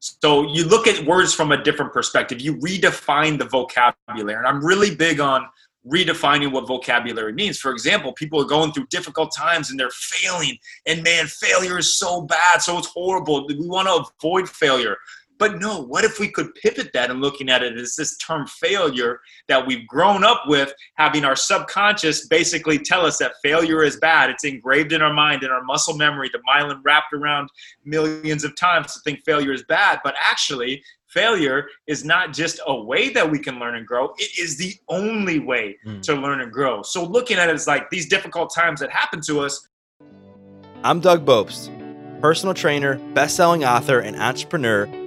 So you look at words from a different perspective. You redefine the vocabulary. And I'm really big on redefining what vocabulary means. For example, people are going through difficult times and they're failing. And man, failure is so bad. So it's horrible. We want to avoid failure. But no, what if we could pivot that and looking at it as this term failure that we've grown up with, having our subconscious basically tell us that failure is bad. It's engraved in our mind, in our muscle memory, the myelin wrapped around millions of times to think failure is bad. But actually, failure is not just a way that we can learn and grow, it is the only way mm. to learn and grow. So looking at it as like these difficult times that happen to us. I'm Doug Bopst, personal trainer, best-selling author, and entrepreneur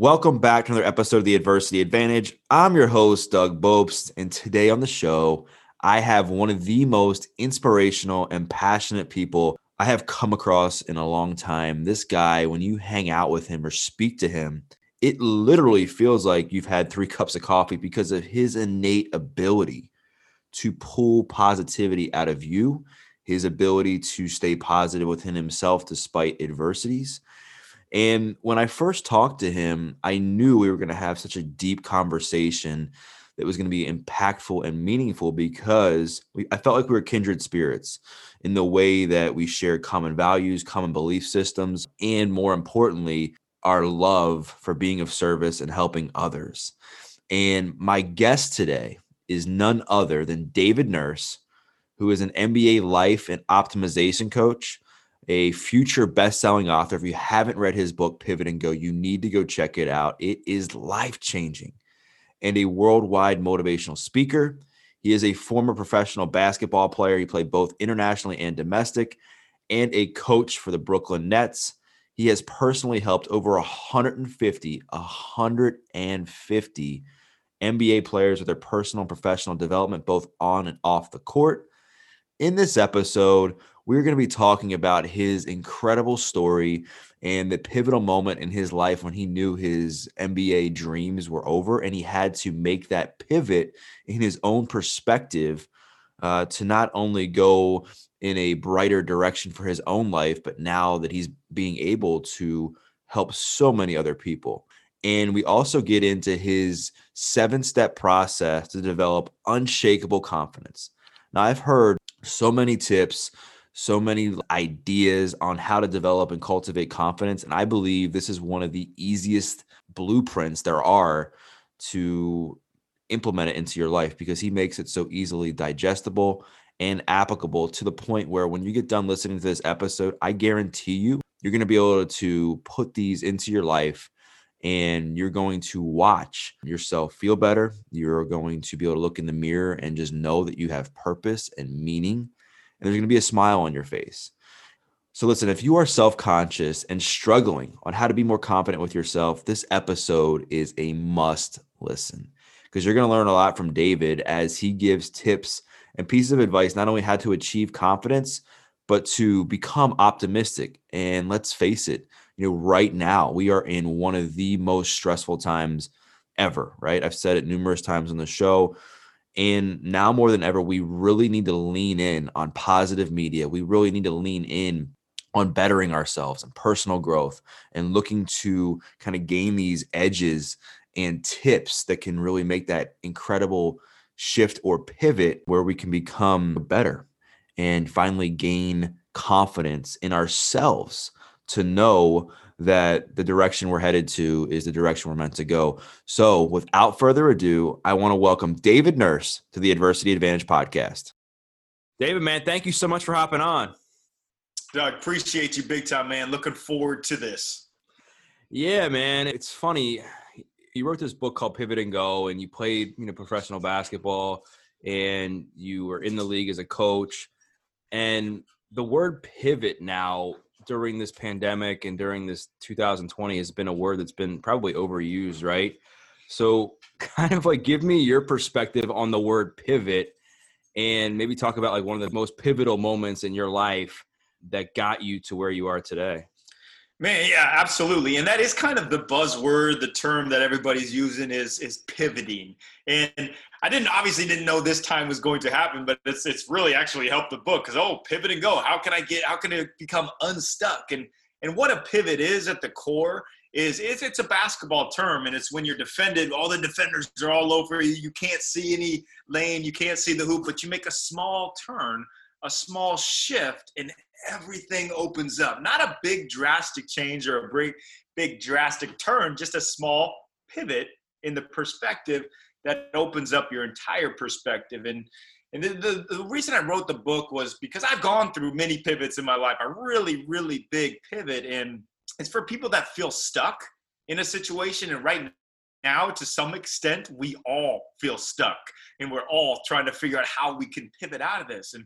Welcome back to another episode of the Adversity Advantage. I'm your host, Doug Bopst, and today on the show, I have one of the most inspirational and passionate people I have come across in a long time. This guy, when you hang out with him or speak to him, it literally feels like you've had three cups of coffee because of his innate ability to pull positivity out of you, his ability to stay positive within himself despite adversities and when I first talked to him, I knew we were going to have such a deep conversation that was going to be impactful and meaningful because we, I felt like we were kindred spirits in the way that we shared common values, common belief systems, and more importantly, our love for being of service and helping others. And my guest today is none other than David Nurse, who is an NBA life and optimization coach a future best-selling author. If you haven't read his book Pivot and Go, you need to go check it out. It is life-changing. And a worldwide motivational speaker. He is a former professional basketball player. He played both internationally and domestic and a coach for the Brooklyn Nets. He has personally helped over 150 150 NBA players with their personal and professional development both on and off the court. In this episode, we're going to be talking about his incredible story and the pivotal moment in his life when he knew his NBA dreams were over and he had to make that pivot in his own perspective uh, to not only go in a brighter direction for his own life, but now that he's being able to help so many other people. And we also get into his seven step process to develop unshakable confidence. Now, I've heard so many tips so many ideas on how to develop and cultivate confidence. And I believe this is one of the easiest blueprints there are to implement it into your life because he makes it so easily digestible and applicable to the point where when you get done listening to this episode, I guarantee you, you're going to be able to put these into your life and you're going to watch yourself feel better. You're going to be able to look in the mirror and just know that you have purpose and meaning and there's going to be a smile on your face. So, listen, if you are self conscious and struggling on how to be more confident with yourself, this episode is a must listen because you're going to learn a lot from David as he gives tips and pieces of advice, not only how to achieve confidence, but to become optimistic. And let's face it, you know, right now we are in one of the most stressful times ever, right? I've said it numerous times on the show. And now more than ever, we really need to lean in on positive media. We really need to lean in on bettering ourselves and personal growth and looking to kind of gain these edges and tips that can really make that incredible shift or pivot where we can become better and finally gain confidence in ourselves to know that the direction we're headed to is the direction we're meant to go. So, without further ado, I want to welcome David Nurse to the Adversity Advantage podcast. David, man, thank you so much for hopping on. Doug, appreciate you big time, man. Looking forward to this. Yeah, man. It's funny. You wrote this book called Pivot and Go, and you played, you know, professional basketball, and you were in the league as a coach. And the word pivot now during this pandemic and during this 2020 has been a word that's been probably overused, right? So, kind of like give me your perspective on the word pivot and maybe talk about like one of the most pivotal moments in your life that got you to where you are today. Man, yeah, absolutely. And that is kind of the buzzword, the term that everybody's using is is pivoting. And I didn't obviously didn't know this time was going to happen, but it's it's really actually helped the book because oh, pivot and go. How can I get how can it become unstuck? And and what a pivot is at the core is it's, it's a basketball term and it's when you're defended all the defenders are all over you you can't see any lane you can't see the hoop but you make a small turn a small shift and everything opens up. Not a big drastic change or a big, big drastic turn, just a small pivot in the perspective that opens up your entire perspective. And and the, the, the, reason I wrote the book was because I've gone through many pivots in my life, a really, really big pivot. And it's for people that feel stuck in a situation. And right now, to some extent, we all feel stuck and we're all trying to figure out how we can pivot out of this. And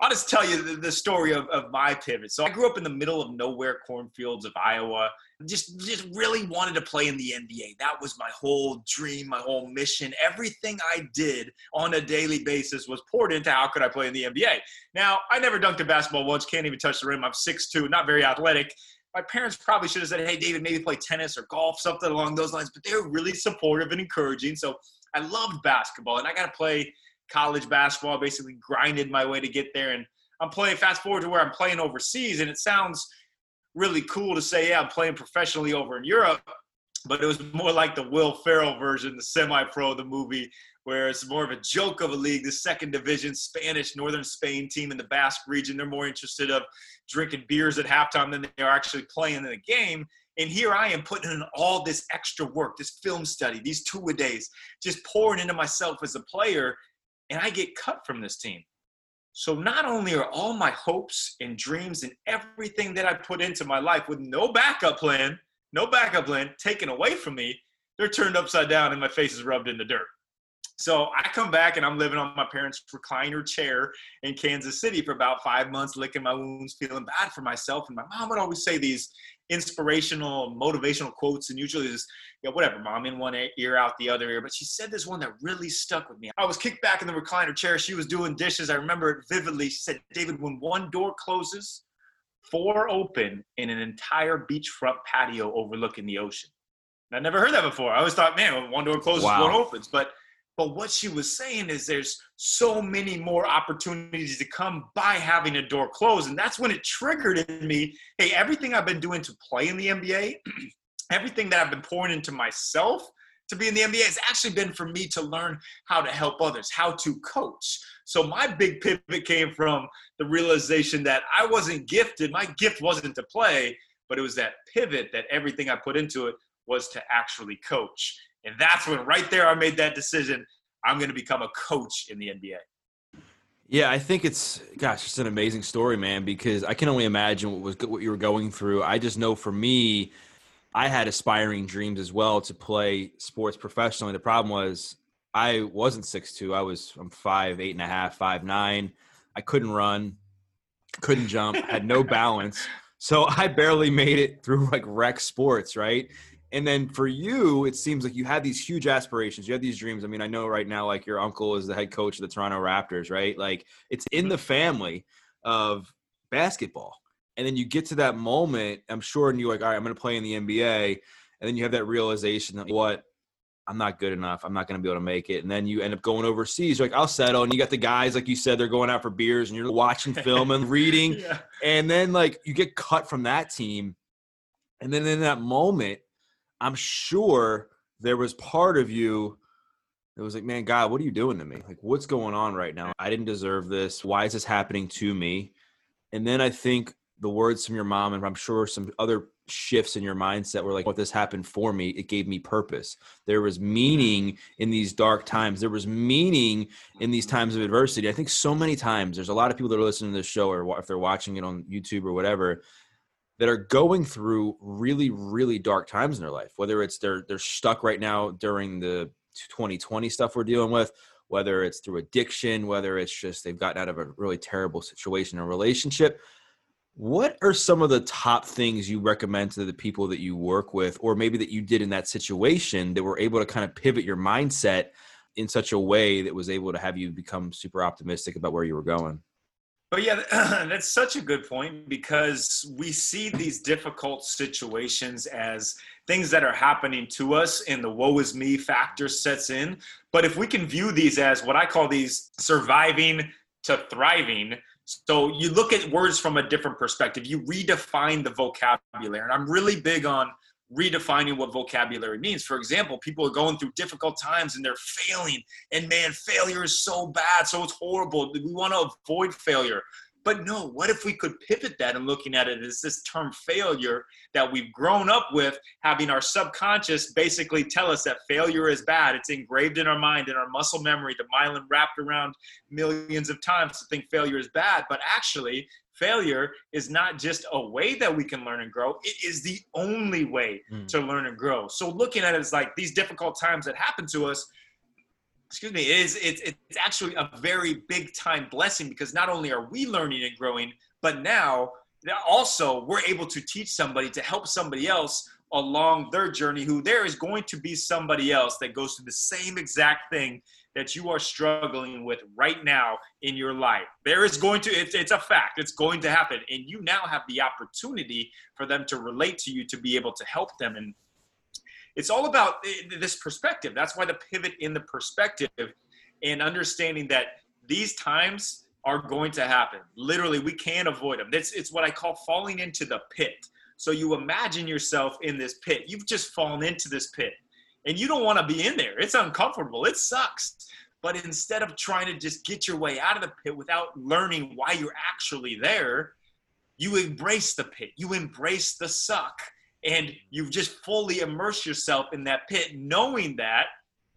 I'll just tell you the, the story of, of my pivot. So I grew up in the middle of nowhere cornfields of Iowa. Just, just really wanted to play in the NBA. That was my whole dream, my whole mission. Everything I did on a daily basis was poured into how could I play in the NBA. Now, I never dunked a basketball once, can't even touch the rim. I'm 6'2", not very athletic my parents probably should have said, "Hey, David, maybe play tennis or golf, something along those lines." But they were really supportive and encouraging. So I loved basketball, and I got to play college basketball. Basically, grinded my way to get there, and I'm playing. Fast forward to where I'm playing overseas, and it sounds really cool to say, "Yeah, I'm playing professionally over in Europe." But it was more like the Will Ferrell version, the semi-pro, the movie, where it's more of a joke of a league. The second division Spanish Northern Spain team in the Basque region, they're more interested of drinking beers at halftime than they are actually playing in the game. And here I am putting in all this extra work, this film study, these two a days, just pouring into myself as a player, and I get cut from this team. So not only are all my hopes and dreams and everything that I put into my life with no backup plan, no backup plan taken away from me, they're turned upside down and my face is rubbed in the dirt. So I come back and I'm living on my parents' recliner chair in Kansas City for about five months, licking my wounds, feeling bad for myself. And my mom would always say these inspirational, motivational quotes, and usually just, you know, whatever, mom, in one ear, out the other ear. But she said this one that really stuck with me. I was kicked back in the recliner chair. She was doing dishes. I remember it vividly. She said, David, when one door closes, four open in an entire beachfront patio overlooking the ocean. And I never heard that before. I always thought, man, when one door closes, wow. one opens. But but what she was saying is there's so many more opportunities to come by having a door closed. And that's when it triggered in me hey, everything I've been doing to play in the NBA, everything that I've been pouring into myself to be in the NBA has actually been for me to learn how to help others, how to coach. So my big pivot came from the realization that I wasn't gifted. My gift wasn't to play, but it was that pivot that everything I put into it was to actually coach. And that's when right there I made that decision. I'm going to become a coach in the NBA. Yeah, I think it's gosh, it's an amazing story, man. Because I can only imagine what was what you were going through. I just know for me, I had aspiring dreams as well to play sports professionally. The problem was I wasn't six two. I was I'm five eight and a half, five nine. I couldn't run, couldn't jump, had no balance. So I barely made it through like rec sports, right? And then for you, it seems like you had these huge aspirations. You had these dreams. I mean, I know right now, like your uncle is the head coach of the Toronto Raptors, right? Like it's in mm-hmm. the family of basketball. And then you get to that moment, I'm sure, and you're like, all right, I'm going to play in the NBA. And then you have that realization that what I'm not good enough. I'm not going to be able to make it. And then you end up going overseas. You're like, I'll settle. And you got the guys, like you said, they're going out for beers and you're watching film and reading. yeah. And then, like, you get cut from that team. And then in that moment, I'm sure there was part of you that was like, man, God, what are you doing to me? Like, what's going on right now? I didn't deserve this. Why is this happening to me? And then I think the words from your mom, and I'm sure some other shifts in your mindset were like, what this happened for me, it gave me purpose. There was meaning in these dark times. There was meaning in these times of adversity. I think so many times there's a lot of people that are listening to this show or if they're watching it on YouTube or whatever, that are going through really really dark times in their life whether it's they're they're stuck right now during the 2020 stuff we're dealing with whether it's through addiction whether it's just they've gotten out of a really terrible situation or relationship What are some of the top things you recommend to the people that you work with, or maybe that you did in that situation that were able to kind of pivot your mindset in such a way that was able to have you become super optimistic about where you were going? But yeah, that's such a good point because we see these difficult situations as things that are happening to us and the woe is me factor sets in. But if we can view these as what I call these surviving to thriving, so you look at words from a different perspective, you redefine the vocabulary. And I'm really big on redefining what vocabulary means. For example, people are going through difficult times and they're failing. And man, failure is so bad, so it's horrible. We want to avoid failure. But no, what if we could pivot that and looking at it as this term failure that we've grown up with, having our subconscious basically tell us that failure is bad. It's engraved in our mind, in our muscle memory, the myelin wrapped around millions of times to think failure is bad. But actually, failure is not just a way that we can learn and grow, it is the only way mm. to learn and grow. So looking at it as like these difficult times that happen to us, excuse me, is it's it's actually a very big time blessing because not only are we learning and growing, but now also we're able to teach somebody to help somebody else along their journey who there is going to be somebody else that goes through the same exact thing that you are struggling with right now in your life. There is going to, it's, it's a fact, it's going to happen. And you now have the opportunity for them to relate to you to be able to help them. And it's all about this perspective. That's why the pivot in the perspective and understanding that these times are going to happen. Literally, we can't avoid them. It's, it's what I call falling into the pit. So you imagine yourself in this pit. You've just fallen into this pit and you don't want to be in there. It's uncomfortable. It sucks. But instead of trying to just get your way out of the pit without learning why you're actually there, you embrace the pit. You embrace the suck and you just fully immerse yourself in that pit knowing that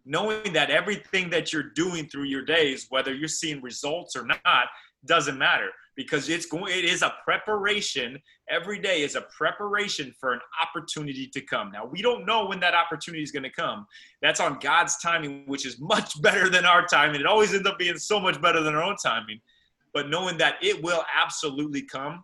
knowing that everything that you're doing through your days whether you're seeing results or not doesn't matter because it's going it is a preparation. Every day is a preparation for an opportunity to come. Now we don't know when that opportunity is going to come. That's on god's timing which is much better than our timing. It always ends up being so much better than our own timing. But knowing that it will absolutely come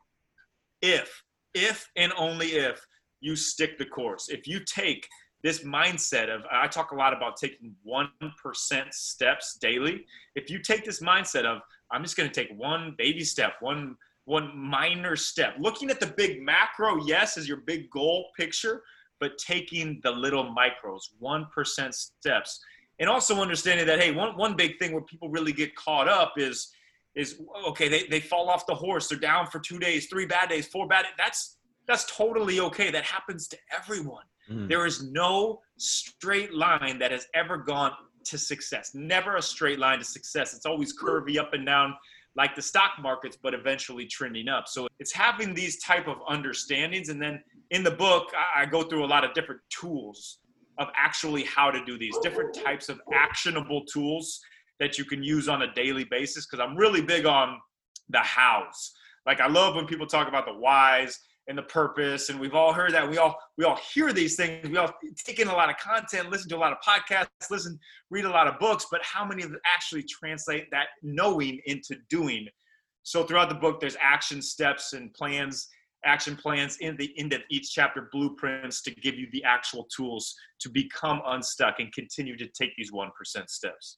if if and only if you stick the course. If you take this mindset of i talk a lot about taking 1% steps daily. If you take this mindset of I'm just going to take one baby step, one one minor step. Looking at the big macro, yes, is your big goal picture, but taking the little micros, 1% steps. And also understanding that, hey, one, one big thing where people really get caught up is, is okay, they, they fall off the horse. They're down for two days, three bad days, four bad days. That's, that's totally okay. That happens to everyone. Mm. There is no straight line that has ever gone to success. Never a straight line to success. It's always curvy up and down like the stock markets, but eventually trending up. So it's having these type of understandings. And then in the book, I go through a lot of different tools of actually how to do these different types of actionable tools that you can use on a daily basis. Cause I'm really big on the hows. Like I love when people talk about the whys and the purpose and we've all heard that. We all we all hear these things. We all take in a lot of content listen to a lot of podcasts listen read a lot of books but how many of them actually translate that knowing into doing? So throughout the book there's action steps and plans action plans in the end of each chapter blueprints to give you the actual tools to become unstuck and continue to take these 1% steps.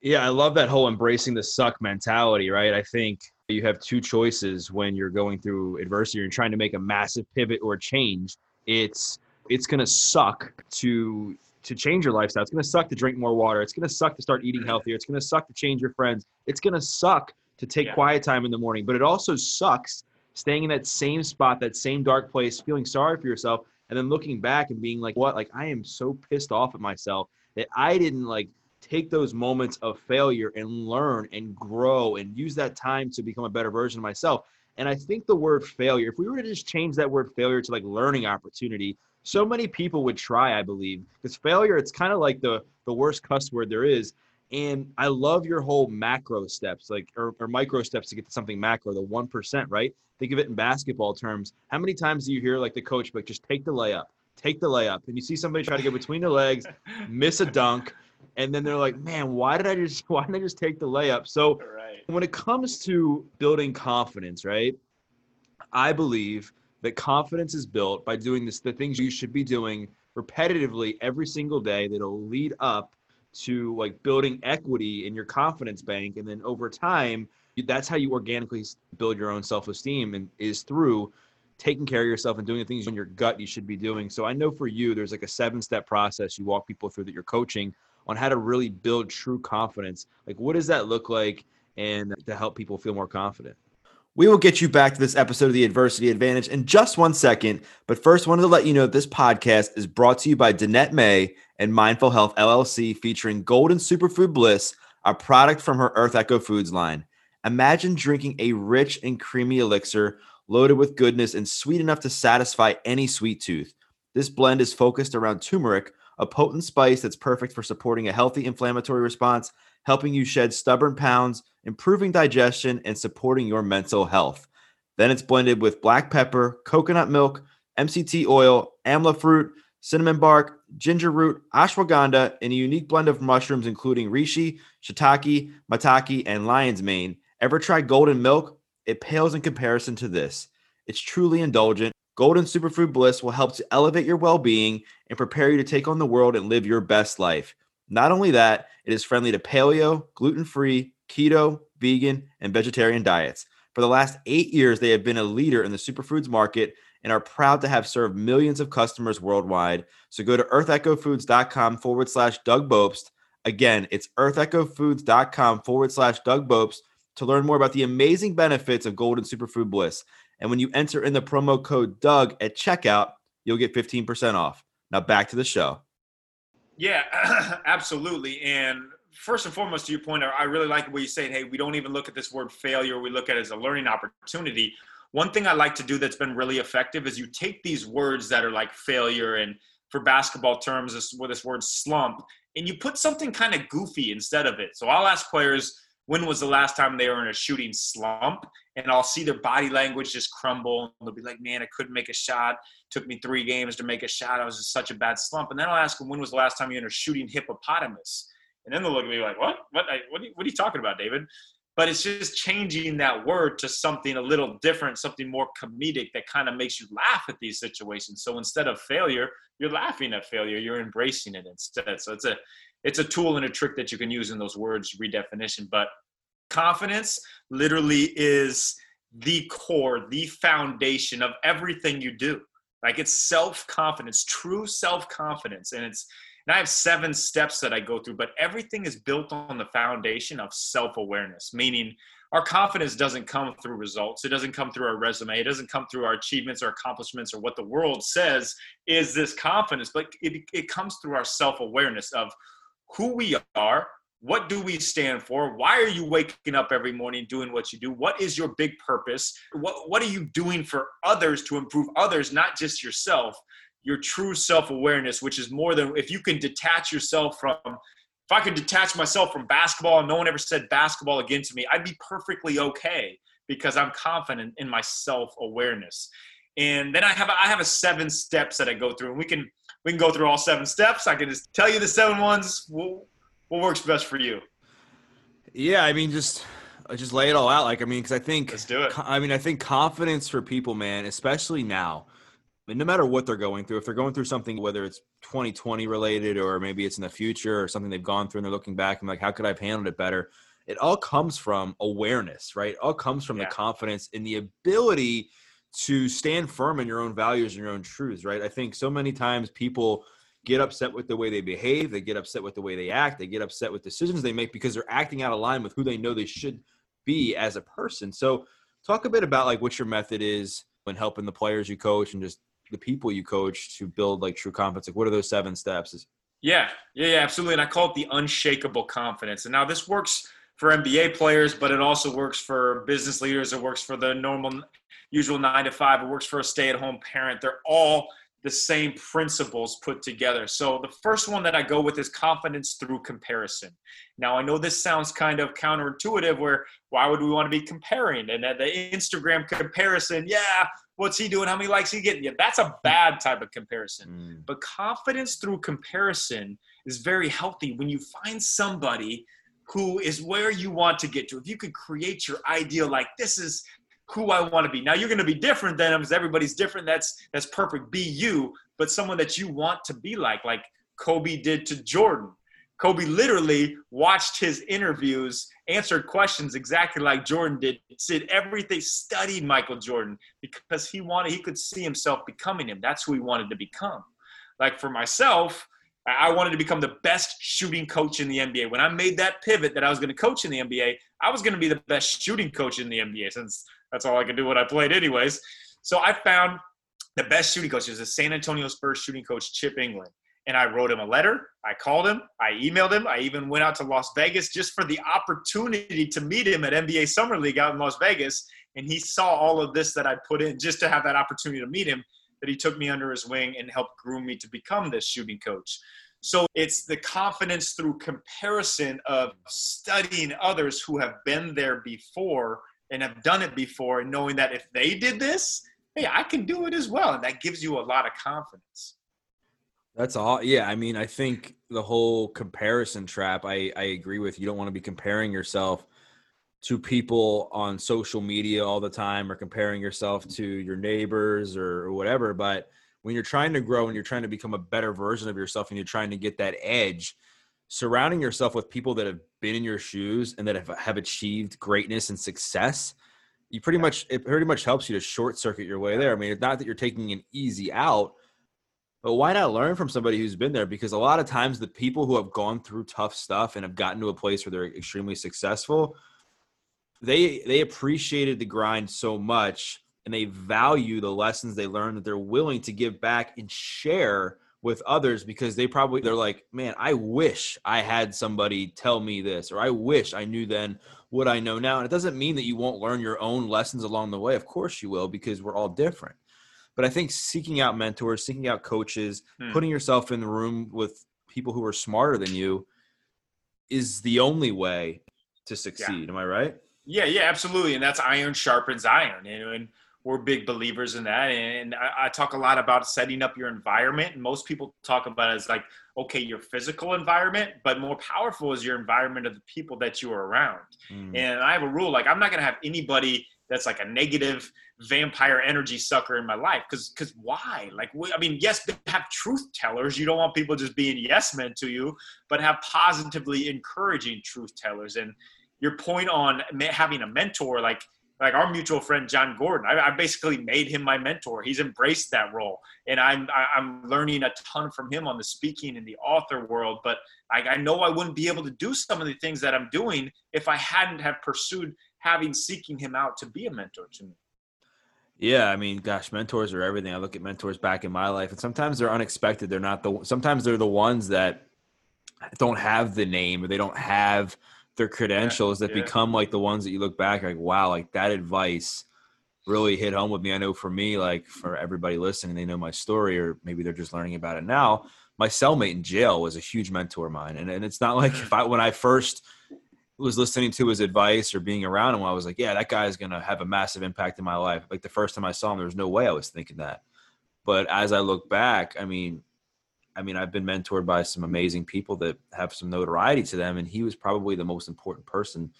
Yeah i love that whole embracing the suck mentality right? I think you have two choices when you're going through adversity and trying to make a massive pivot or change. It's it's going to suck to to change your lifestyle. It's going to suck to drink more water. It's going to suck to start eating healthier. It's going to suck to change your friends. It's going to suck to take yeah. quiet time in the morning. But it also sucks staying in that same spot, that same dark place, feeling sorry for yourself, and then looking back and being like, "What? Like I am so pissed off at myself that I didn't like take those moments of failure and learn and grow and use that time to become a better version of myself. And I think the word failure, if we were to just change that word failure to like learning opportunity, so many people would try, I believe. Because failure, it's kind of like the the worst cuss word there is. And I love your whole macro steps, like or, or micro steps to get to something macro, the one percent, right? Think of it in basketball terms. How many times do you hear like the coach like just take the layup, take the layup, and you see somebody try to get between the legs, miss a dunk, and then they're like, man, why did I just why didn't I just take the layup? So right. when it comes to building confidence, right? I believe that confidence is built by doing this, the things you should be doing repetitively every single day that'll lead up to like building equity in your confidence bank. And then over time, that's how you organically build your own self-esteem and is through taking care of yourself and doing the things in your gut you should be doing. So I know for you, there's like a seven step process you walk people through that you're coaching on how to really build true confidence. Like, what does that look like and to help people feel more confident? We will get you back to this episode of the Adversity Advantage in just one second. But first, wanted to let you know this podcast is brought to you by Danette May and Mindful Health LLC, featuring Golden Superfood Bliss, a product from her Earth Echo Foods line. Imagine drinking a rich and creamy elixir loaded with goodness and sweet enough to satisfy any sweet tooth. This blend is focused around turmeric, a potent spice that's perfect for supporting a healthy inflammatory response, helping you shed stubborn pounds, improving digestion, and supporting your mental health. Then it's blended with black pepper, coconut milk, MCT oil, amla fruit, cinnamon bark, ginger root, ashwagandha, and a unique blend of mushrooms including reishi, shiitake, maitake, and lion's mane. Ever tried golden milk? It pales in comparison to this. It's truly indulgent. Golden Superfood Bliss will help to elevate your well being and prepare you to take on the world and live your best life. Not only that, it is friendly to paleo, gluten free, keto, vegan, and vegetarian diets. For the last eight years, they have been a leader in the superfoods market and are proud to have served millions of customers worldwide. So go to earthechofoods.com forward slash Doug Bopst. Again, it's earthechofoods.com forward slash Doug Bopst to learn more about the amazing benefits of Golden Superfood Bliss. And when you enter in the promo code Doug at checkout, you'll get 15% off. Now back to the show. Yeah, absolutely. And first and foremost, to your point, I really like what you saying. Hey, we don't even look at this word failure. We look at it as a learning opportunity. One thing I like to do that's been really effective is you take these words that are like failure and for basketball terms, this, this word slump, and you put something kind of goofy instead of it. So I'll ask players, when was the last time they were in a shooting slump? And I'll see their body language just crumble. And they'll be like, man, I couldn't make a shot. Took me three games to make a shot. I was in such a bad slump. And then I'll ask them, when was the last time you were in a shooting hippopotamus? And then they'll look at me like, what? What, what, are, you, what are you talking about, David? But it's just changing that word to something a little different, something more comedic that kind of makes you laugh at these situations. So instead of failure, you're laughing at failure. You're embracing it instead. So it's a it's a tool and a trick that you can use in those words redefinition. But confidence literally is the core, the foundation of everything you do. Like it's self confidence, true self confidence. And it's, and I have seven steps that I go through, but everything is built on the foundation of self awareness, meaning our confidence doesn't come through results. It doesn't come through our resume. It doesn't come through our achievements or accomplishments or what the world says is this confidence, but it, it comes through our self awareness of who we are, what do we stand for? Why are you waking up every morning doing what you do? What is your big purpose? What, what are you doing for others to improve others, not just yourself? Your true self awareness, which is more than if you can detach yourself from, if I could detach myself from basketball and no one ever said basketball again to me, I'd be perfectly okay because I'm confident in my self awareness. And then I have I have a seven steps that I go through, and we can we can go through all seven steps. I can just tell you the seven ones. What, what works best for you? Yeah, I mean, just uh, just lay it all out. Like, I mean, because I think let's do it. I mean, I think confidence for people, man, especially now. No matter what they're going through, if they're going through something, whether it's 2020 related or maybe it's in the future or something they've gone through and they're looking back and like, how could I have handled it better? It all comes from awareness, right? It all comes from yeah. the confidence and the ability to stand firm in your own values and your own truths, right? I think so many times people get upset with the way they behave, they get upset with the way they act, they get upset with decisions they make because they're acting out of line with who they know they should be as a person. So, talk a bit about like what your method is when helping the players you coach and just the people you coach to build like true confidence. Like, what are those seven steps? Yeah, yeah, yeah, absolutely. And I call it the unshakable confidence. And now this works for NBA players, but it also works for business leaders. It works for the normal, usual nine to five. It works for a stay at home parent. They're all the same principles put together. So the first one that I go with is confidence through comparison. Now I know this sounds kind of counterintuitive where why would we want to be comparing? And the Instagram comparison, yeah, what's he doing? How many likes he getting? Yeah, that's a bad type of comparison. Mm. But confidence through comparison is very healthy when you find somebody who is where you want to get to. If you could create your ideal, like this is who I want to be. Now you're going to be different than them because everybody's different. That's that's perfect. Be you, but someone that you want to be like, like Kobe did to Jordan. Kobe literally watched his interviews, answered questions exactly like Jordan did, did everything, studied Michael Jordan because he wanted, he could see himself becoming him. That's who he wanted to become. Like for myself, I wanted to become the best shooting coach in the NBA. When I made that pivot that I was going to coach in the NBA, I was going to be the best shooting coach in the NBA since that's all I could do when I played, anyways. So I found the best shooting coach is the San Antonio Spurs shooting coach, Chip Engelland. and I wrote him a letter. I called him. I emailed him. I even went out to Las Vegas just for the opportunity to meet him at NBA Summer League out in Las Vegas. And he saw all of this that I put in just to have that opportunity to meet him. That he took me under his wing and helped groom me to become this shooting coach. So it's the confidence through comparison of studying others who have been there before and have done it before, and knowing that if they did this, hey, I can do it as well. And that gives you a lot of confidence. That's all. Yeah, I mean, I think the whole comparison trap. I I agree with you. Don't want to be comparing yourself to people on social media all the time, or comparing yourself to your neighbors or, or whatever. But when you're trying to grow and you're trying to become a better version of yourself, and you're trying to get that edge, surrounding yourself with people that have been in your shoes and that have, have achieved greatness and success you pretty much it pretty much helps you to short circuit your way there. I mean, it's not that you're taking an easy out, but why not learn from somebody who's been there? Because a lot of times the people who have gone through tough stuff and have gotten to a place where they're extremely successful, they they appreciated the grind so much and they value the lessons they learned that they're willing to give back and share with others because they probably they're like, man, I wish I had somebody tell me this, or I wish I knew then what I know now. And it doesn't mean that you won't learn your own lessons along the way. Of course you will, because we're all different. But I think seeking out mentors, seeking out coaches, hmm. putting yourself in the room with people who are smarter than you is the only way to succeed. Yeah. Am I right? Yeah, yeah, absolutely. And that's iron sharpens iron. And, and we're big believers in that. And I, I, talk a lot about setting up your environment. And most people talk about it as like, okay, your physical environment, but more powerful is your environment of the people that you are around. Mm. And I have a rule like, I'm not going to have anybody that's like a negative vampire energy sucker in my life because because why like we, i mean yes have truth tellers you don't want people just being yes men to you but have positively encouraging truth tellers and your point on having a mentor like like our mutual friend Jon Gordon. I, I, basically made him my mentor. He's embraced that role, and I'm I'm learning a ton from him on the speaking and the author world. But I, I know I wouldn't be able to do some of the things that I'm doing if I hadn't have pursued having seeking him out to be a mentor to me. Yeah, I mean, gosh, mentors are everything. I look at mentors back in my life, and sometimes they're unexpected. They're not the. Sometimes they're the ones that don't have the name or they don't have their credentials yeah, that yeah. become like the ones that you look back like, wow, like that advice really hit home with me. I know for me, like for everybody listening, they know my story, or maybe they're just learning about it now. My cellmate in jail was a huge mentor of mine, and and it's not like if I when I first was listening to his advice or being around him, I was like, yeah, that guy is going to have a massive impact in my life. Like the first time I saw him, there was no way I was thinking that. But as I look back, I mean, I mean, I've been mentored by some amazing people that have some notoriety to them, and he was probably the most important person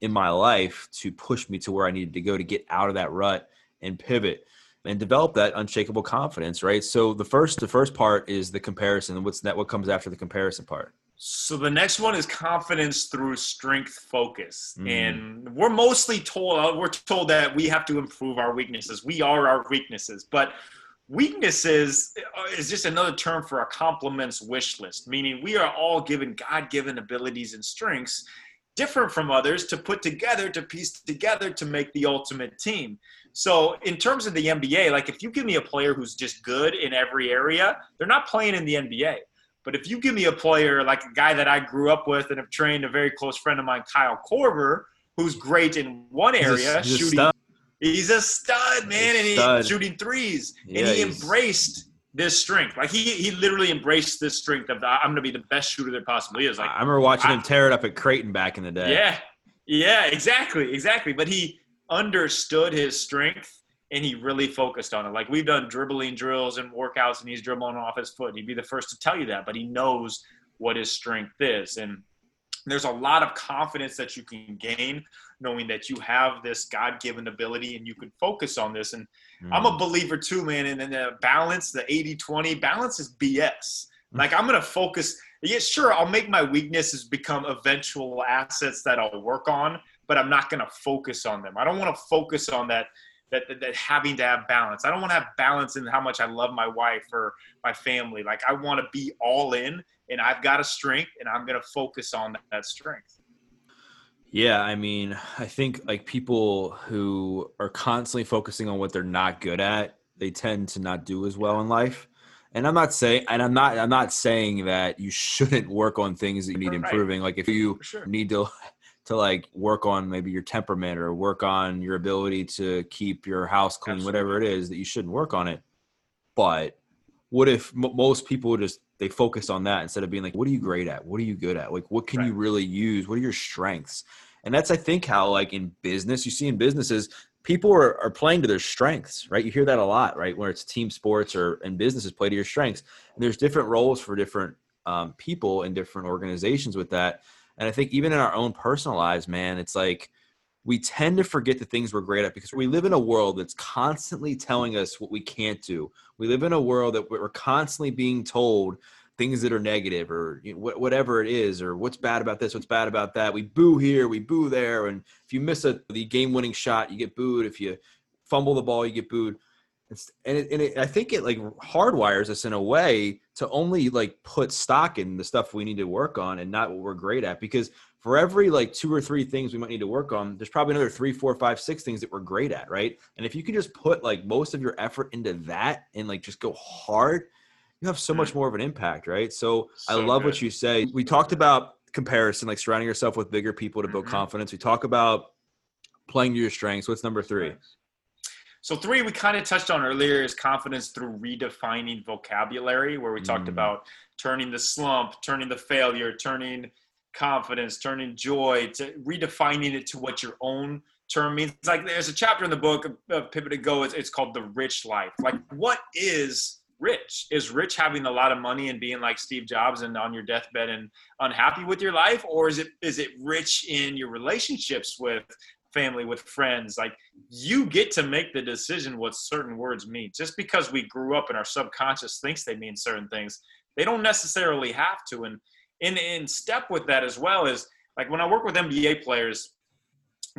in my life to push me to where I needed to go to get out of that rut and pivot and develop that unshakable confidence, right? So the first the first part is the comparison. What's that? What comes after the comparison part? So the next one is confidence through strength focus. Mm. And we're mostly told uh, we're told that we have to improve our weaknesses. We are our weaknesses. But weaknesses uh, is just another term for a compliments wish list, meaning we are all given God-given abilities and strengths different from others to put together to piece together to make the ultimate team. So in terms of the NBA, like if you give me a player who's just good in every area, they're not playing in the NBA. But if you give me a player like a guy that I grew up with and have trained, a very close friend of mine, Kyle Korver, who's great in one area, he's a, he's shooting. He's a stud, man, and he's shooting threes. Yeah, and he embraced this strength. Like he he literally embraced this strength of I'm gonna be the best shooter there possibly is. Like I remember watching I, him tear it up at Creighton back in the day. Yeah. Yeah, exactly, exactly. But he understood his strength and he really focused on it. Like we've done dribbling drills and workouts, and he's dribbling off his foot. He'd be the first to tell you that, but he knows what his strength is. And there's a lot of confidence that you can gain knowing that you have this god-given ability and you can focus on this. And mm. i'm a believer too man and then the balance the 80-20 balance is bs like i'm gonna focus yeah sure i'll make my weaknesses become eventual assets that i'll work on but i'm not gonna focus on them. I don't want to focus on that that, that, that having to have balance. I don't want to have balance in how much i love my wife or my family. Like i want to be all in and I've got a strength and I'm going to focus on that, that strength. Yeah, I mean, I think like people who are constantly focusing on what they're not good at, they tend to not do as well in life. And I'm not saying, and I'm not, I'm not saying that you shouldn't work on things that you need right. improving. Like if you sure. need to, to like work on maybe your temperament or work on your ability to keep your house clean, Absolutely. whatever it is, that you shouldn't work on it. But what if m- most people just they focus on that instead of being like, what are you great at? What are you good at? Like, what can right. you really use? What are your strengths? And that's, I think, how like in business, you see in businesses, people are, are playing to their strengths, right? You hear that a lot, right? Where it's team sports or and businesses play to your strengths. And there's different roles for different um, people in different organizations with that. And I think even in our own personal lives, man, it's like we tend to forget the things we're great at because we live in a world that's constantly telling us what we can't do. We live in a world that we're constantly being told things that are negative or you know, whatever it is or what's bad about this what's bad about that. We boo here we boo there. And if you miss a the game winning shot you get booed. If you fumble the ball you get booed. And, it, and it, i think it like hardwires us in a way to only like put stock in the stuff we need to work on and not what we're great at because for every like two or three things we might need to work on, there's probably another three, four, five, six things that we're great at, right? And if you can just put like most of your effort into that and like just go hard, you have so much mm. more of an impact, right? So, so I love good. what you say. We talked about comparison, like surrounding yourself with bigger people to build mm-hmm. confidence. We talk about playing to your strengths. What's number three? So three, we kind of touched on earlier, is confidence through redefining vocabulary, where we talked mm. about turning the slump, turning the failure, turning confidence, turning joy, to redefining it to what your own term means. It's like there's a chapter in the book of Pivot to Go. It's, it's called the rich life. Like, what is rich? Is rich having a lot of money and being like Steve Jobs and on your deathbed and unhappy with your life, or is it is it rich in your relationships with family, with friends? Like, you get to make the decision what certain words mean. Just because we grew up and our subconscious thinks they mean certain things, they don't necessarily have to. And in in step with that as well is like when I work with NBA players,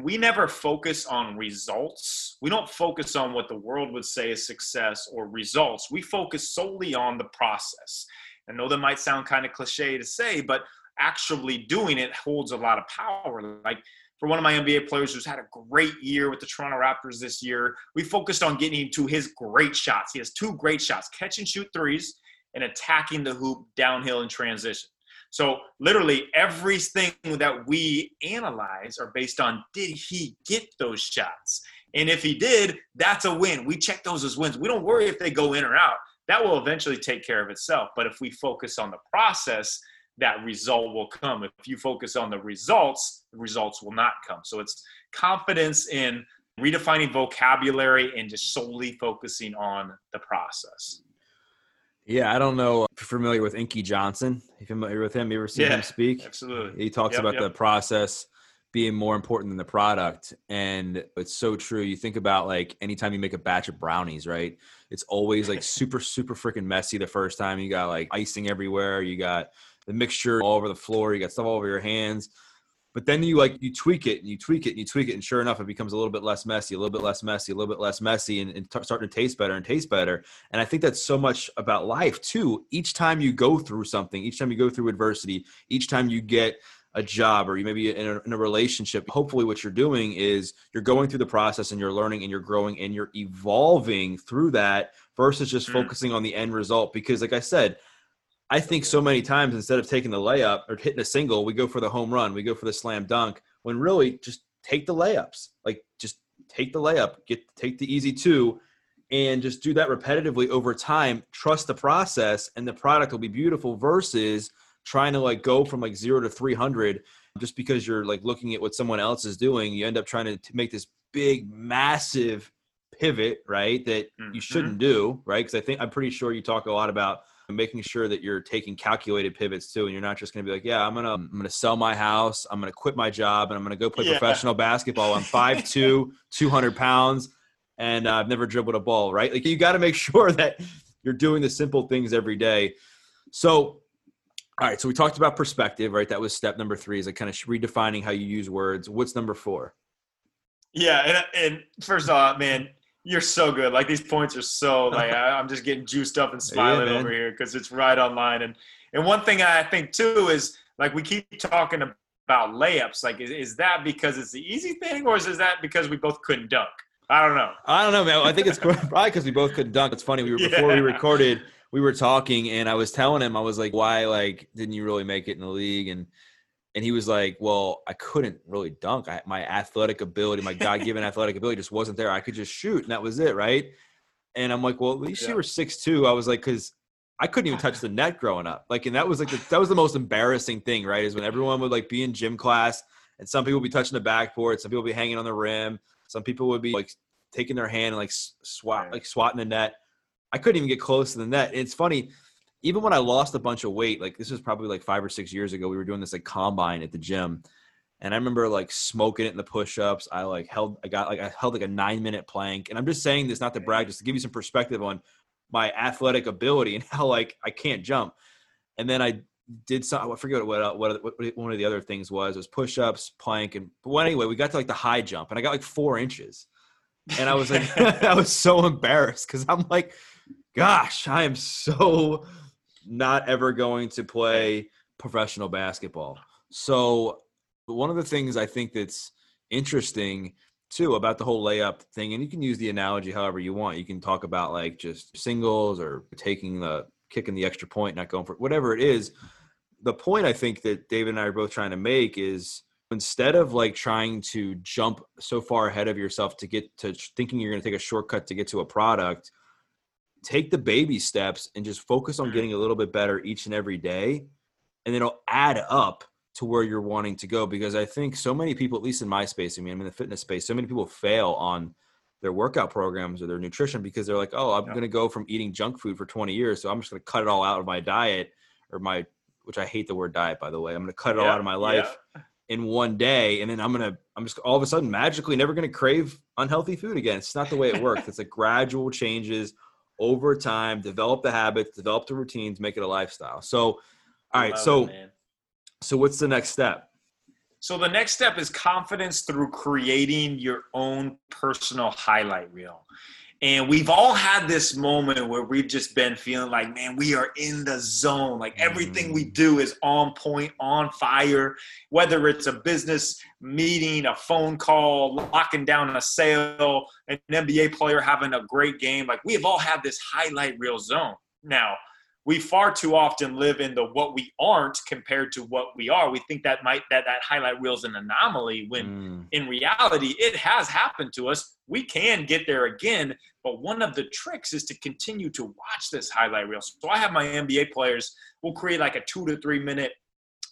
we never focus on results. We don't focus on what the world would say is success or results. We focus solely on the process. I know that might sound kind of cliche to say, but actually doing it holds a lot of power. Like for one of my NBA players who's had a great year with the Toronto Raptors this year, we focused on getting him to his great shots. He has two great shots catch and shoot threes and attacking the hoop downhill in transition. So literally everything that we analyze are based on did he get those shots? And if he did, that's a win. We check those as wins. We don't worry if they go in or out. That will eventually take care of itself. But if we focus on the process, that result will come. If you focus on the results, the results will not come. So it's confidence in redefining vocabulary and just solely focusing on the process. Yeah, I don't know if you're familiar with Inky Johnson. You familiar with him? You ever seen yeah, him speak? Absolutely. He talks yep, about yep. the process being more important than the product. And it's so true. You think about like anytime you make a batch of brownies, right? It's always like super, super freaking messy the first time. You got like icing everywhere. You got the mixture all over the floor. You got stuff all over your hands. But then you like you tweak it and you tweak it and you tweak it, and sure enough, it becomes a little bit less messy, a little bit less messy, a little bit less messy, and, and t- starting to taste better and taste better. And I think that's so much about life too. Each time you go through something, each time you go through adversity, each time you get a job or you maybe in a, in a relationship, hopefully what you're doing is you're going through the process and you're learning and you're growing and you're evolving through that versus just mm. focusing on the end result. Because like I said, I think so many times instead of taking the layup or hitting a single, we go for the home run, we go for the slam dunk. When really, just take the layups. Like just take the layup, get take the easy two, and just do that repetitively over time. Trust the process, and the product will be beautiful. Versus trying to like go from like zero to three hundred just because you're like looking at what someone else is doing. You end up trying to make this big, massive pivot, right? That you mm-hmm. shouldn't do, right? Because I think I'm pretty sure you talk a lot about making sure that you're taking calculated pivots too and you're not just going to be like yeah i'm going to i'm going to sell my house i'm going to quit my job and i'm going to go play yeah. professional basketball. I'm 5'2 200 pounds and uh, i've never dribbled a ball right? Like you got to make sure that you're doing the simple things every day. So all right so we talked about perspective right? That was step number three is like kind of redefining how you use words. What's number four? Yeah and, and first off man you're so good. Like these points are so like I, am just getting juiced up and smiling yeah, over here because it's right online. And and one thing I think too is like we keep talking about layups. Like is, is that because it's the easy thing, or is, is that because we both couldn't dunk? I don't know. I don't know, man. I think it's probably because we both couldn't dunk. It's funny. We were before yeah. we recorded, we were talking, and I was telling him, I was like, "Why, like, didn't you really make it in the league?" And and he was like, "Well, I couldn't really dunk. I, my athletic ability, my God-given athletic ability, just wasn't there. I could just shoot, and that was it, right?" And I'm like, "Well, at least yeah. you were six two. I was like, "Cause I couldn't even touch the net growing up. Like, and that was like the, that was the most embarrassing thing, right? Is when everyone would like be in gym class, and some people would be touching the backboard, some people would be hanging on the rim, some people would be like taking their hand and like swat, like swatting the net. I couldn't even get close to the net. And it's funny." Even when I lost a bunch of weight, like this was probably like five or six years ago, we were doing this like combine at the gym. And I remember like smoking it in the push-ups. I like held, I got like I held like a nine minute plank. And I'm just saying this not to brag, just to give you some perspective on my athletic ability and how like I can't jump. And then I did some, I forget what, uh, what, what, what one of the other things was. It was push-ups, plank, and well, anyway, we got to like the high jump, and I got like four inches. And I was like, I was so embarrassed because I'm like, gosh, I am so not ever going to play professional basketball. So one of the things I think that's interesting too about the whole layup thing, and you can use the analogy however you want. You can talk about like just singles or taking the kicking the extra point, not going for whatever it is. The point I think that David and I are both trying to make is instead of like trying to jump so far ahead of yourself to get to thinking you're going to take a shortcut to get to a product, take the baby steps and just focus on mm-hmm. getting a little bit better each and every day and it'll add up to where you're wanting to go because i think so many people at least in my space i mean i'm in the fitness space so many people fail on their workout programs or their nutrition because they're like oh i'm yeah. going to go from eating junk food for 20 years so i'm just going to cut it all out of my diet or my which i hate the word diet by the way i'm going to cut it yeah. all out of my life yeah. in one day and then i'm going to i'm just all of a sudden magically never going to crave unhealthy food again it's not the way it works it's like gradual changes over time, develop the habits, develop the routines, make it a lifestyle. So, all right. So, it, so what's the next step? So the next step is confidence through creating your own personal highlight reel. And we've all had this moment where we've just been feeling like, man, we are in the zone. Like mm-hmm. everything we do is on point, on fire, whether it's a business meeting, a phone call, locking down a sale, an NBA player having a great game. Like we have all had this highlight reel zone. Now, we far too often live in the what we aren't compared to what we are. We think that might that that highlight reel is an anomaly when mm. in reality it has happened to us. We can get there again, but one of the tricks is to continue to watch this highlight reel. So I have my NBA players will create like a 2 to 3 minute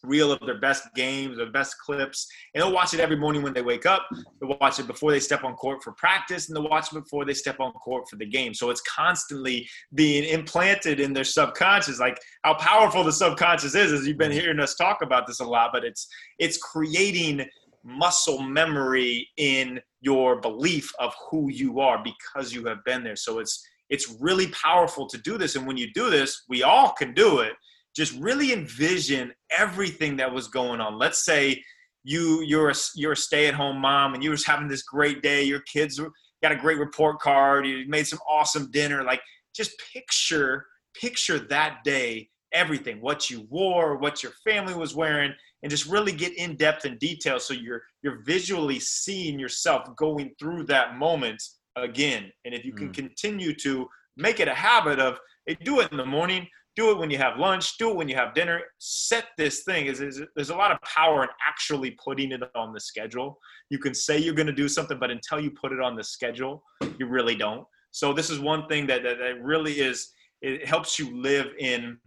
reel of their best games, their best clips, and they'll watch it every morning when they wake up. They'll watch it before they step on court for practice, and they'll watch it before they step on court for the game. So it's constantly being implanted in their subconscious. Like how powerful the subconscious is, as you've been mm-hmm. hearing us talk about this a lot, but it's it's creating muscle memory in your belief of who you are because you have been there. So it's it's really powerful to do this. And when you do this, we all can do it just really envision everything that was going on. Let's say you you're a, you're a stay-at-home mom and you were having this great day. Your kids got a great report card. You made some awesome dinner. Like just picture picture that day, everything, what you wore, what your family was wearing, and just really get in depth and detail so you're you're visually seeing yourself going through that moment again. And if you can mm. continue to make it a habit of hey, do it in the morning, do it when you have lunch do it when you have dinner. Set this thing. Is, there's a lot of power in actually putting it on the schedule. You can say you're going to do something but until you put it on the schedule you really don't. So this is one thing that, that, that really is it helps you live in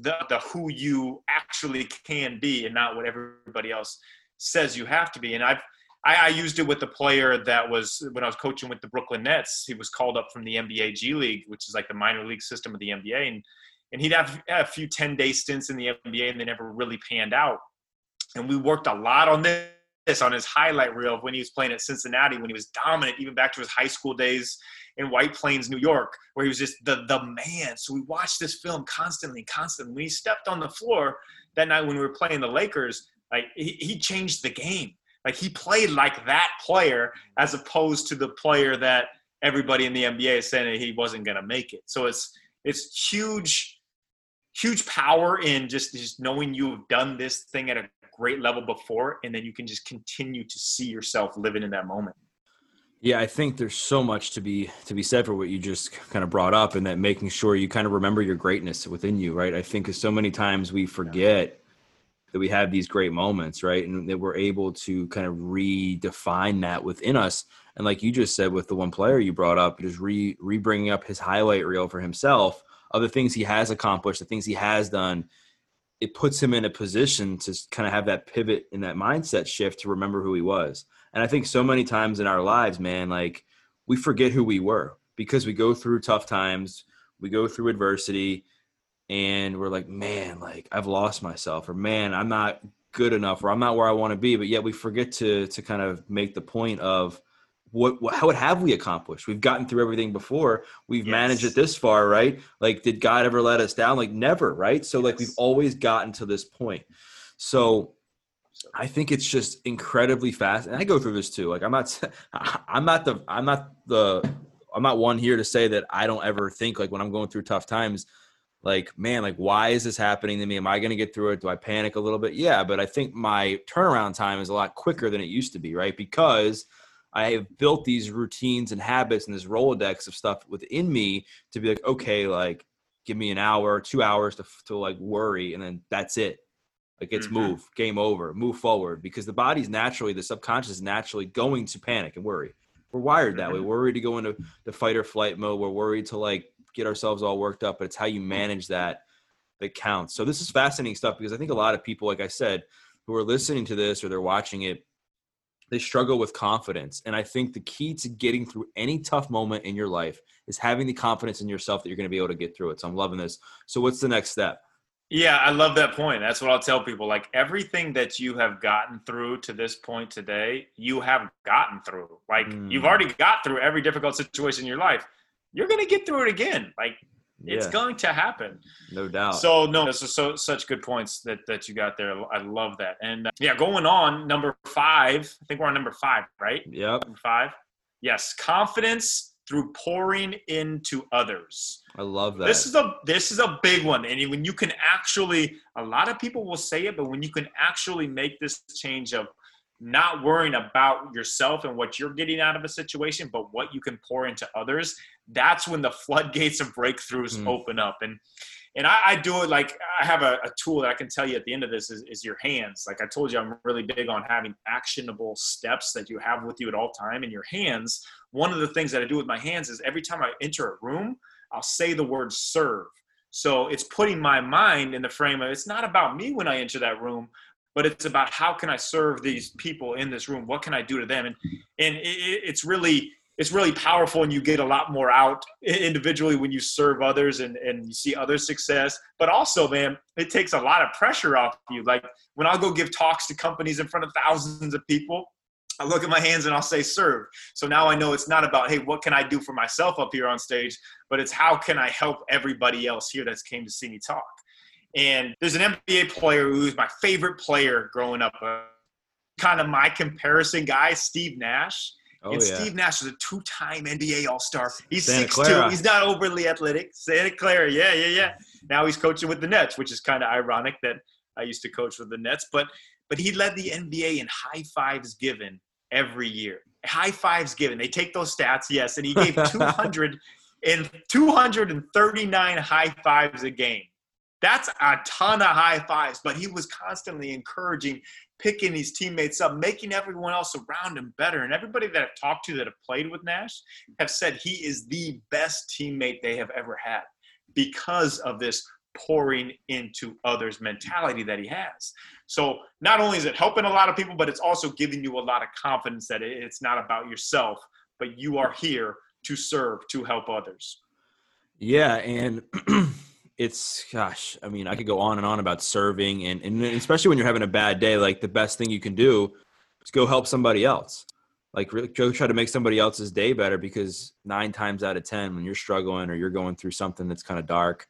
the, the who you actually can be and not what everybody else says you have to be. And i've I, I, used it with a player that was when I was coaching with the Brooklyn Nets. He was called up from the NBA G League, which is like the minor league system of the NBA, and and he'd have a few 10 day stints in the NBA and they never really panned out. And we worked a lot on this on his highlight reel of when he was playing at Cincinnati, when he was dominant, even back to his high school days in White Plains, New York, where he was just the the man. So we watched this film constantly, constantly. When he stepped on the floor that night when we were playing the Lakers, like he, he changed the game. Like he played like that player as opposed to the player that everybody in the NBA is saying he wasn't going to make it. So it's it's huge, huge power in just just knowing you have done this thing at a great level before, and then you can just continue to see yourself living in that moment. Yeah, I think there's so much to be to be said for what you just kind of brought up, and that making sure you kind of remember your greatness within you, right? I think so many times we forget that we have these great moments, right? And that we're able to kind of redefine that within us. And like you just said with the one player you brought up, just re re bringing up his highlight reel for himself of the things he has accomplished, the things he has done. It puts him in a position to kind of have that pivot in that mindset shift to remember who he was. And I think so many times in our lives, man, like we forget who we were because we go through tough times, we go through adversity, and we're like, man, like I've lost myself, or man, I'm not good enough, or I'm not where I want to be. But yet we forget to to kind of make the point of what, what how have we accomplished? We've gotten through everything before. We've yes. managed it this far, right? Like, did God ever let us down? Like, never, right? So, yes. like, we've always gotten to this point. So, I think it's just incredibly fast, and I go through this too. Like, I'm not, I'm not the, I'm not the, I'm not one here to say that I don't ever think like when I'm going through tough times like man like why is this happening to me am i going to get through it do i panic a little bit yeah but i think my turnaround time is a lot quicker than it used to be right because i have built these routines and habits and this rolodex of stuff within me to be like okay like give me an hour two hours to, to like worry and then that's it like it's mm-hmm. move game over move forward because the body's naturally the subconscious is naturally going to panic and worry we're wired that way mm-hmm. we're worried to go into the fight or flight mode we're worried to like get ourselves all worked up, but it's how you manage that that counts. So this is fascinating stuff because I think a lot of people, like I said, who are listening to this or they're watching it, they struggle with confidence. And I think the key to getting through any tough moment in your life is having the confidence in yourself that you're going to be able to get through it. So I'm loving this. So what's the next step? Yeah, I love that point. That's what I'll tell people. Like everything that you have gotten through to this point today, you have gotten through. Like mm. you've already got through every difficult situation in your life you're going to get through it again. Like it's yeah. going to happen. No doubt. So no, this is so such good points that that you got there. I love that. And uh, yeah, going on number five. I think we're on number five, right? Yep. Number five. Yes, confidence through pouring into others. I love that. This is a this is a big one, and when you can actually, a lot of people will say it, but when you can actually make this change of not worrying about yourself and what you're getting out of a situation, but what you can pour into others, that's when the floodgates of breakthroughs mm. open up. And and I, I, do it like I have a, a, tool that I can tell you at the end of this is, is your hands. Like I told you, I'm really big on having actionable steps that you have with you at all time in your hands. One of the things that I do with my hands is every time I enter a room, I'll say the word serve. So it's putting my mind in the frame of it's not about me when I enter that room, but it's about how can I serve these people in this room? What can I do to them? And and it, it's really it's really powerful and you get a lot more out individually when you serve others and, and you see other success. But also man it takes a lot of pressure off you. Like when i'll go give talks to companies in front of thousands of people i look at my hands and i'll say serve. So now i know it's not about hey what can i do for myself up here on stage? But it's how can i help everybody else here that's came to see me talk and there's an NBA player who's my favorite player growing up, uh, kind of my comparison guy, Steve Nash. Oh, and yeah. Steve Nash is a two-time NBA All-Star. He's six two. He's not overly athletic. Santa Clara, yeah, yeah, yeah. Now he's coaching with the Nets, which is kind of ironic that I used to coach with the Nets. But but he led the NBA in high fives given every year. High fives given. They take those stats, yes, and he gave 200 and 239 high fives a game. That's a ton of high fives, but he was constantly encouraging, picking his teammates up, making everyone else around him better. And everybody that I've talked to that have played with Nash have said he is the best teammate they have ever had because of this pouring into others mentality that he has. So not only is it helping a lot of people, but it's also giving you a lot of confidence that it's not about yourself, but you are here to serve, to help others. Yeah. And it's gosh, I mean, I could go on and on about serving and, and especially when you're having a bad day, like the best thing you can do is go help somebody else. Like really go try to make somebody else's day better because nine times out of ten, when you're struggling or you're going through something that's kind of dark,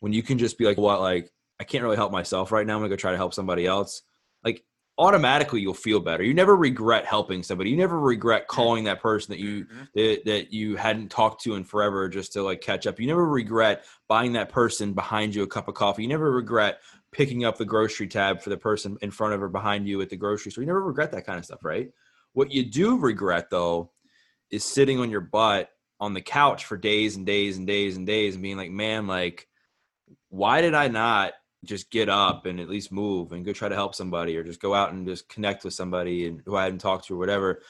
when you can just be like, what, like, I can't really help myself right now. I'm gonna go try to help somebody else. Like automatically you'll feel better. You never regret helping somebody. You never regret calling that person that you Mhm. that, that you hadn't talked to in forever just to like catch up. You never regret buying that person behind you a cup of coffee. You never regret picking up the grocery tab for the person in front of or behind you at the grocery store. You never regret that kind of stuff, right? What you do regret though is sitting on your butt on the couch for days and days and days and days and being like, man, like, why did I not just get up and at least move and go try to help somebody or just go out and just connect with somebody and who I hadn't talked to or whatever.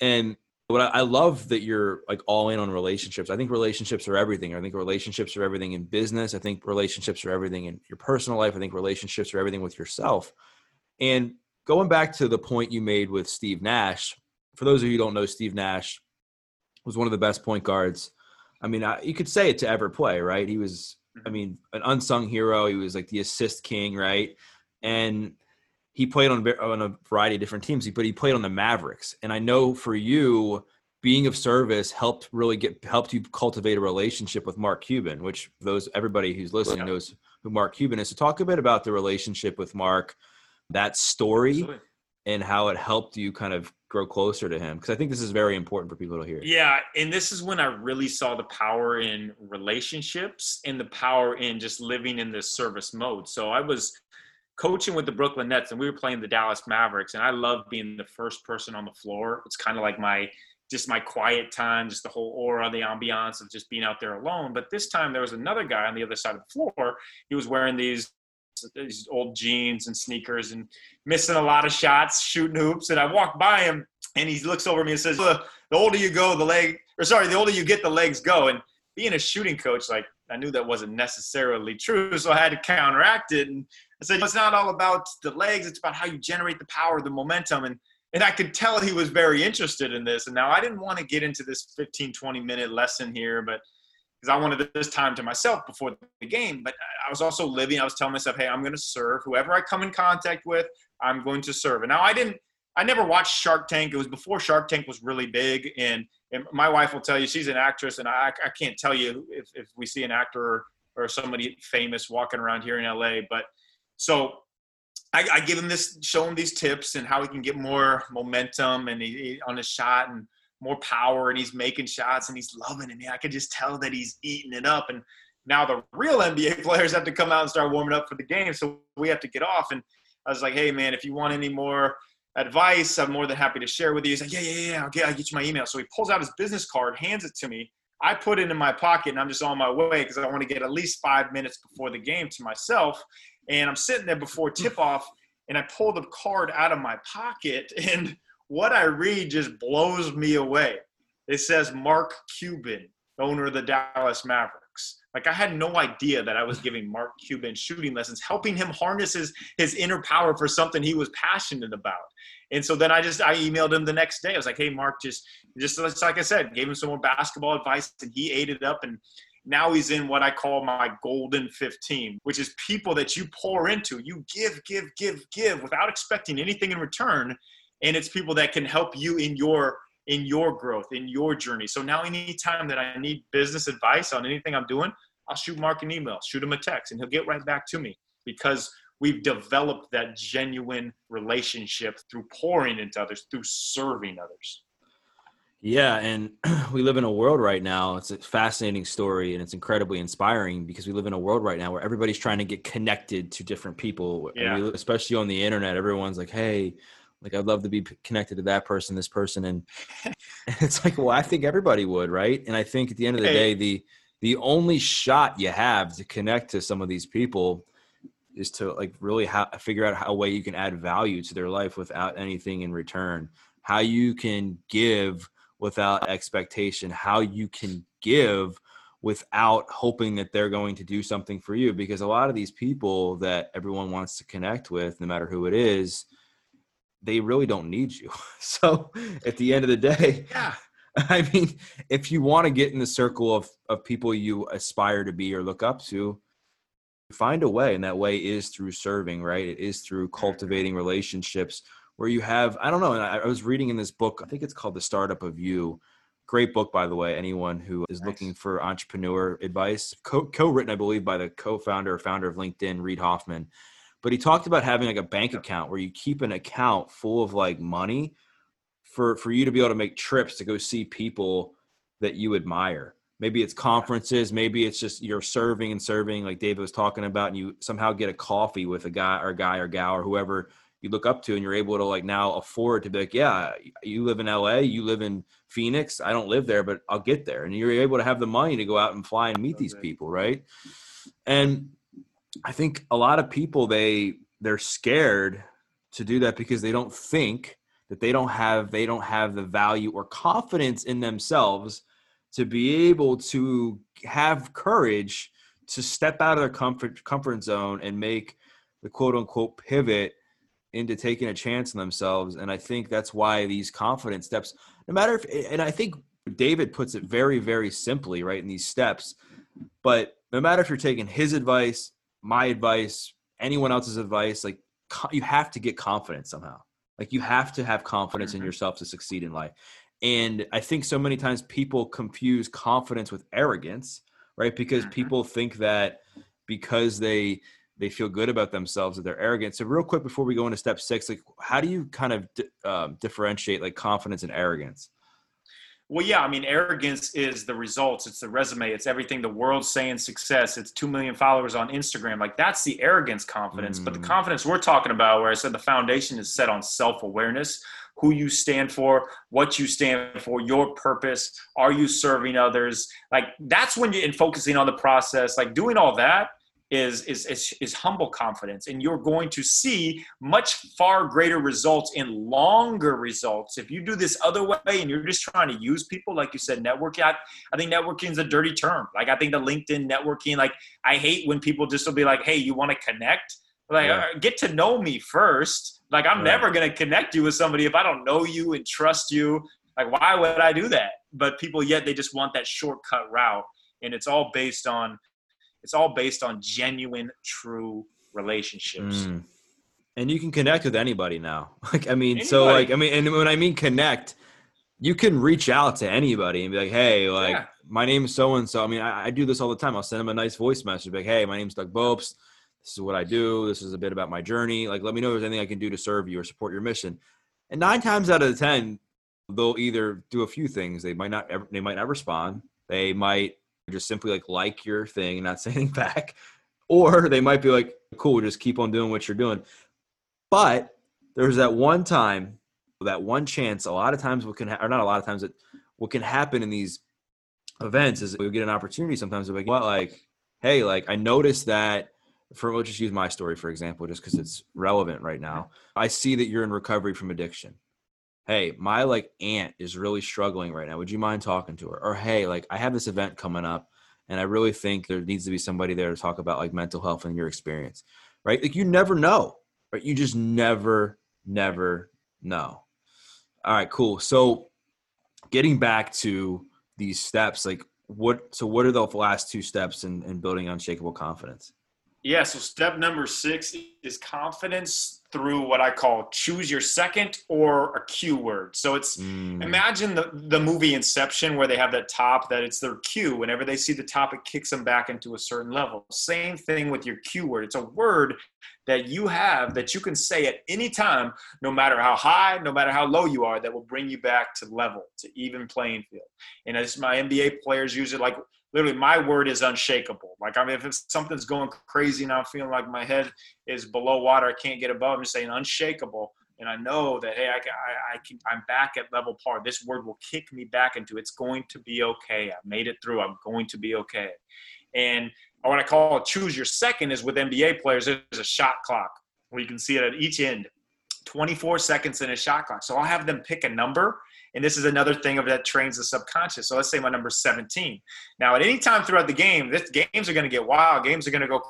And what I, I love that you're like all in on relationships. I think relationships are everything. I think relationships are everything in business. I think relationships are everything in your personal life. I think relationships are everything with yourself. And going back to the point you made with Steve Nash, for those of you who don't know, Steve Nash was one of the best point guards. I mean, I, you could say it to ever play, right? He was I mm-hmm. mean, an unsung hero. He was like the assist king, right? And he played on on a variety of different teams, but he played on the Mavericks. And I know for you, being of service helped really get helped you cultivate a relationship with Mark Cuban, which those everybody who's listening Yeah. knows who Mark Cuban is. So talk a bit about the relationship with Mark, that story, Absolutely. and how it helped you kind of grow closer to him. Because I think this is very important for people to hear. Yeah, and this is when I really saw the power in relationships and the power in just living in this service mode. So I was coaching with the Brooklyn Nets and we were playing the Dallas Mavericks and I love being the first person on the floor. It's kind of like my just my quiet time, just the whole aura, the ambiance of just being out there alone. But this time there was another guy on the other side of the floor. He was wearing these these old jeans and sneakers and missing a lot of shots, shooting hoops. And I walk by him and he looks over me and says, "The older you go, the leg, or sorry, the older you get, the legs go." And being a shooting coach, like I knew that wasn't necessarily true, so I had to counteract it. And I said, "It's not all about the legs; it's about how you generate the power, the momentum." And and I could tell he was very interested in this. And now I didn't want to get into this 15, 20 minute lesson here, but because I wanted this time to myself before the game. But I was also living. I was telling myself, "Hey, I'm going to serve whoever I come in contact with. I'm going to serve." And now I didn't. I never watched Shark Tank. It was before Shark Tank was really big, and, and my wife will tell you she's an actress, and I, I can't tell you if, if we see an actor or, or somebody famous walking around here in LA. But so I, I give him this, show him these tips and how he can get more momentum and he, he- on his shot and more power, and he's making shots and he's loving it. Man, I could just tell that he's eating it up. And now the real NBA players have to come out and start warming up for the game, so we have to get off. And I was like, hey man, if you want any more advice, I'm more than happy to share with you. He's like, yeah, yeah, yeah, okay, I'll get you my email. So he pulls out his business card, hands it to me. I put it in my pocket and I'm just on my way because I want to get at least five minutes before the game to myself. And I'm sitting there before tip off and I pull the card out of my pocket and what I read just blows me away. It says Mark Cuban, owner of the Dallas Mavericks. Like I had no idea that I was giving Mark Cuban shooting lessons, helping him harness his, his inner power for something he was passionate about. And so then I just I emailed him the next day. I was like, "Hey, Mark, just just like I said, gave him some more basketball advice, and he ate it up. And now he's in what I call my golden 15, which is people that you pour into. You give, give, give, give without expecting anything in return, and it's people that can help you in your in your growth, in your journey. So now, anytime that I need business advice on anything I'm doing, I'll shoot Mark an email, shoot him a text, and he'll get right back to me because we've developed that genuine relationship through pouring into others, through serving others. Yeah, and we live in a world right now. It's a fascinating story and it's incredibly inspiring because we live in a world right now where everybody's trying to get connected to different people. Yeah. we- especially on the internet, everyone's like, "Hey, like I'd love to be connected to that person, this person." And it's like, "Well, I think everybody would, right?" And I think at the end of the day, the the only shot you have to connect to some of these people is to like really ha- figure out how a way you can add value to their life without anything in return. How you can give without expectation, how you can give without hoping that they're going to do something for you. Because a lot of these people that everyone wants to connect with, no matter who it is, they really don't need you. So at the end of the day, Yeah. I mean, if you want to get in the circle of, of people you aspire to be or look up to, find a way and that way is through serving right it is through cultivating relationships where you have i don't know I, I, was reading in this book i think it's called the startup of you great book by the way anyone who is nice. looking for entrepreneur advice Co- co-written i believe by the co-founder or founder of linkedin reid hoffman but he talked about having like a bank account where you keep an account full of like money for for you to be able to make trips to go see people that you admire. Maybe it's conferences maybe it's just you're serving and serving like david was talking about and you somehow get a coffee with a guy or guy or gal or whoever you look up to and you're able to like now afford to be like yeah you live in la you live in phoenix i don't live there but i'll get there. And you're able to have the money to go out and fly and meet these people right? And i think a lot of people they they're scared to do that because they don't think that they don't have they don't have the value or confidence in themselves to be able to have courage to step out of their comfort comfort zone and make the quote unquote pivot into taking a chance on themselves. And i think that's why these confidence steps no matter if and i think david puts it very very simply right in these steps. But no matter if you're taking his advice my advice anyone else's advice like you have to get confidence somehow like you have to have confidence in mm-hmm. yourself to succeed in life and I think so many times people confuse confidence with arrogance, right? Because mm-hmm. people think that because they they feel good about themselves that they're arrogant. So real quick before we go into step six, like how do you kind of um, differentiate like confidence and arrogance? Well, yeah, I mean, arrogance is the results. It's the resume. It's everything the world's saying success. It's 2 million followers on Instagram. Like, that's the arrogance confidence. Mm. But the mm. confidence we're talking about, where I said the foundation is set on self awareness, who you stand for, what you stand for, your purpose. Are you serving others? Like that's when you're in focusing on the process, like doing all that is, is, is, is humble confidence. And you're going to see much far greater results in longer results. If you do this other way and you're just trying to use people, like you said, networking, I, I think networking is a dirty term. Like I think the LinkedIn networking, like I hate when people just will be like, hey, you want to connect? Like, yeah. Uh, get to know me first like I'm right. never going to connect you with somebody if I don't know you and trust you. Like why would I do that? But people yet they just want that shortcut route and it's all based on it's all based on genuine true relationships. Mm. And you can connect with anybody now. Like I mean, anybody. so like I mean and when I mean connect, you can reach out to anybody and be like, "Hey, like yeah. my name is so and so." I mean, I, I, do this all the time. I'll send them a nice voice message, like, "Hey, my name's Doug Bopst this is what I do. This is a bit about my journey. Like, let me know if there's anything I can do to serve you or support your mission. And nine times out of the ten, they'll either do a few things. They might not ever, they might not respond. They might just simply like like your thing and not say anything back, or they might be like, cool, just keep on doing what you're doing. But there's that one time, that one chance. A lot of times, what can ha- or not a lot of times, that what can happen in these events is we get an opportunity sometimes to like, what, like, hey, like I noticed that for we'll just use my story for example just because it's relevant right now i see that you're in recovery from addiction hey my like aunt is really struggling right now. Would you mind talking to her? Or hey like i have this event coming up and i really think there needs to be somebody there to talk about like mental health and your experience right? Like you never know right? You just never never know. All right cool. So getting back to these steps like what so what are the last two steps in, in building unshakable confidence? Yeah, so step number six is confidence through what I call choose your second or a cue word. So it's mm. imagine the, the movie Inception where they have that top that it's their cue. Whenever they see the top, it kicks them back into a certain level. Same thing with your cue word. It's a word that you have that you can say at any time, no matter how high, no matter how low you are, that will bring you back to level, to even playing field. And as my NBA players use it like literally my word is unshakable. Like I mean, if something's going crazy and I'm feeling like my head is below water, I can't get above. I'm just saying unshakable, and I know that hey, I, I, I can, I'm back at level par. This word will kick me back into it's going to be okay. I made it through. I'm going to be okay. And what I call choose your second is with NBA players. There's a shot clock where you can see it at each end. 24 seconds in a shot clock. So I'll have them pick a number and this is another thing of that trains the subconscious. So let's say my number 17. Now, at any time throughout the game, this games are going to get wild. Games are going to go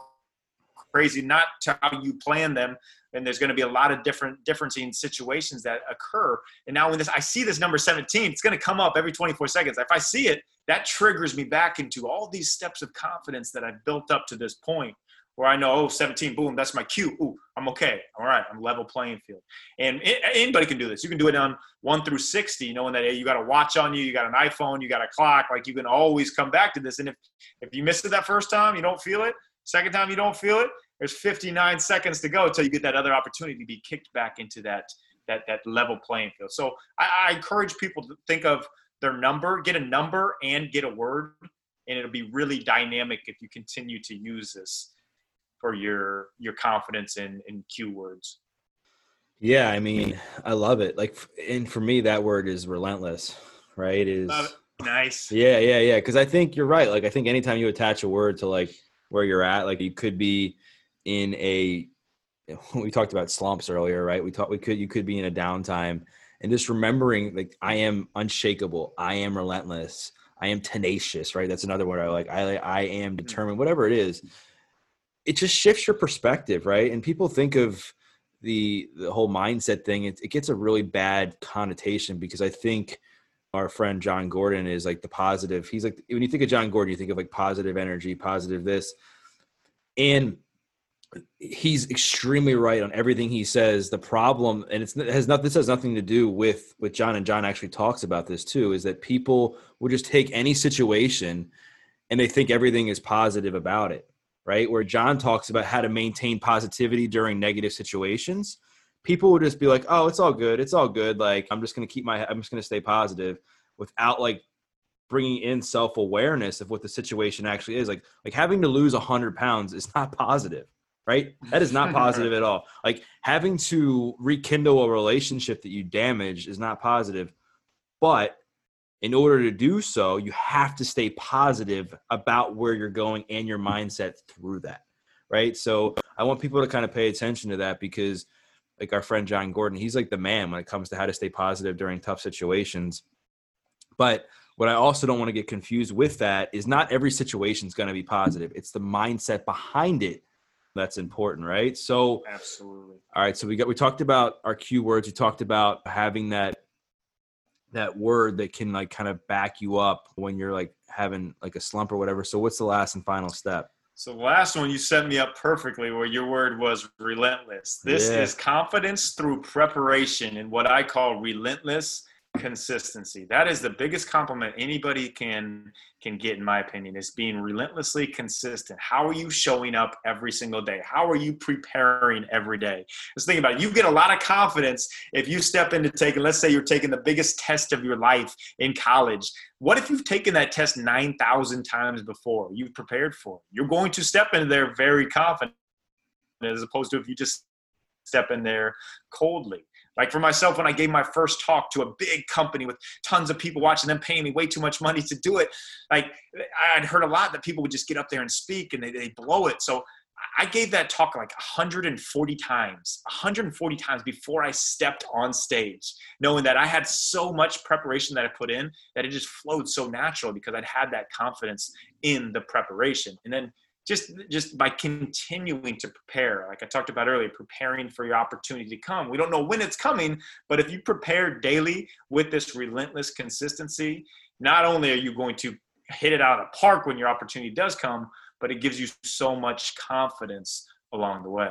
crazy, not to how you plan them. And there's going to be a lot of different differencing situations that occur. And now when this, I see this number 17, it's going to come up every 24 seconds. If I see it, that triggers me back into all these steps of confidence that I've built up to this point where I know, oh, 17, boom, that's my cue. Ooh, I'm okay. All right, I'm level playing field. And anybody can do this. You can do it on one through 60, knowing that hey, you got a watch on you, you got an iPhone, you got a clock. Like you can always come back to this. And if, if you miss it that first time, you don't feel it. Second time, you don't feel it. There's 59 seconds to go until you get that other opportunity to be kicked back into that that that level playing field. So I, I encourage people to think of their number, get a number, and get a word, and it'll be really dynamic if you continue to use this for your your confidence in in cue words. Yeah, I mean, I love it. Like, and for me, that word is relentless, right? Is nice. Yeah, yeah, yeah. Because I think you're right. Like, I think anytime you attach a word to like where you're at, like you could be in a. We talked about slumps earlier, right? We talked. We could. You could be in a downtime, and just remembering, like, I am unshakable. I am relentless. I am tenacious. Right. That's another word I like. I I am mm. determined. Whatever it is it just shifts your perspective, right? And people think of the the whole mindset thing. It, it gets a really bad connotation because I think our friend Jon Gordon is like the positive. He's like when you think of Jon Gordon, you think of like positive energy, positive this, and he's extremely right on everything he says. The problem, and it's it has not this has nothing to do with with Jon, and Jon actually talks about this too, is that people will just take any situation and they think everything is positive about it right? Where Jon talks about how to maintain positivity during negative situations. People would just be like, "Oh, it's all good. It's all good. Like I'm just going to keep my I'm just going to stay positive without like bringing in self-awareness of what the situation actually is. Like like having to lose 100 pounds is not positive, right? That is not positive at all. Like having to rekindle a relationship that you damaged is not positive. But in order to do so, you have to stay positive about where you're going and your mindset through that. Right. So I want people to kind of pay attention to that because, like our friend Jon Gordon, he's like the man when it comes to how to stay positive during tough situations. But what I also don't want to get confused with that is not every situation is going to be positive. It's the mindset behind it that's important, right? So absolutely. All right. So we got we talked about our keywords words. We talked about having that that word that can like kind of back you up when you're like having like a slump or whatever. So what's the last and final step? So the last one you set me up perfectly where your word was relentless. This yeah. is confidence through preparation and what I call relentless consistency. That is the biggest compliment anybody can can get in my opinion is being relentlessly consistent. How are you showing up every single day? How are you preparing every day? Let's think about it. You get a lot of confidence if you step into taking let's say you're taking the biggest test of your life in college. What if you've taken that test 9000 times before? You've prepared for it. You're going to step in there very confident as opposed to if you just step in there coldly like for myself, when I gave my first talk to a big company with tons of people watching them paying me way too much money to do it, like I'd heard a lot that people would just get up there and speak and they, they blow it. So I gave that talk like 140 times, 140 times before I stepped on stage, knowing that I had so much preparation that I put in that it just flowed so natural because I'd had that confidence in the preparation. And then just just by continuing to prepare like i talked about earlier preparing for your opportunity to come. We don't know when it's coming but if you prepare daily with this relentless consistency not only are you going to hit it out of the park when your opportunity does come but it gives you so much confidence along the way.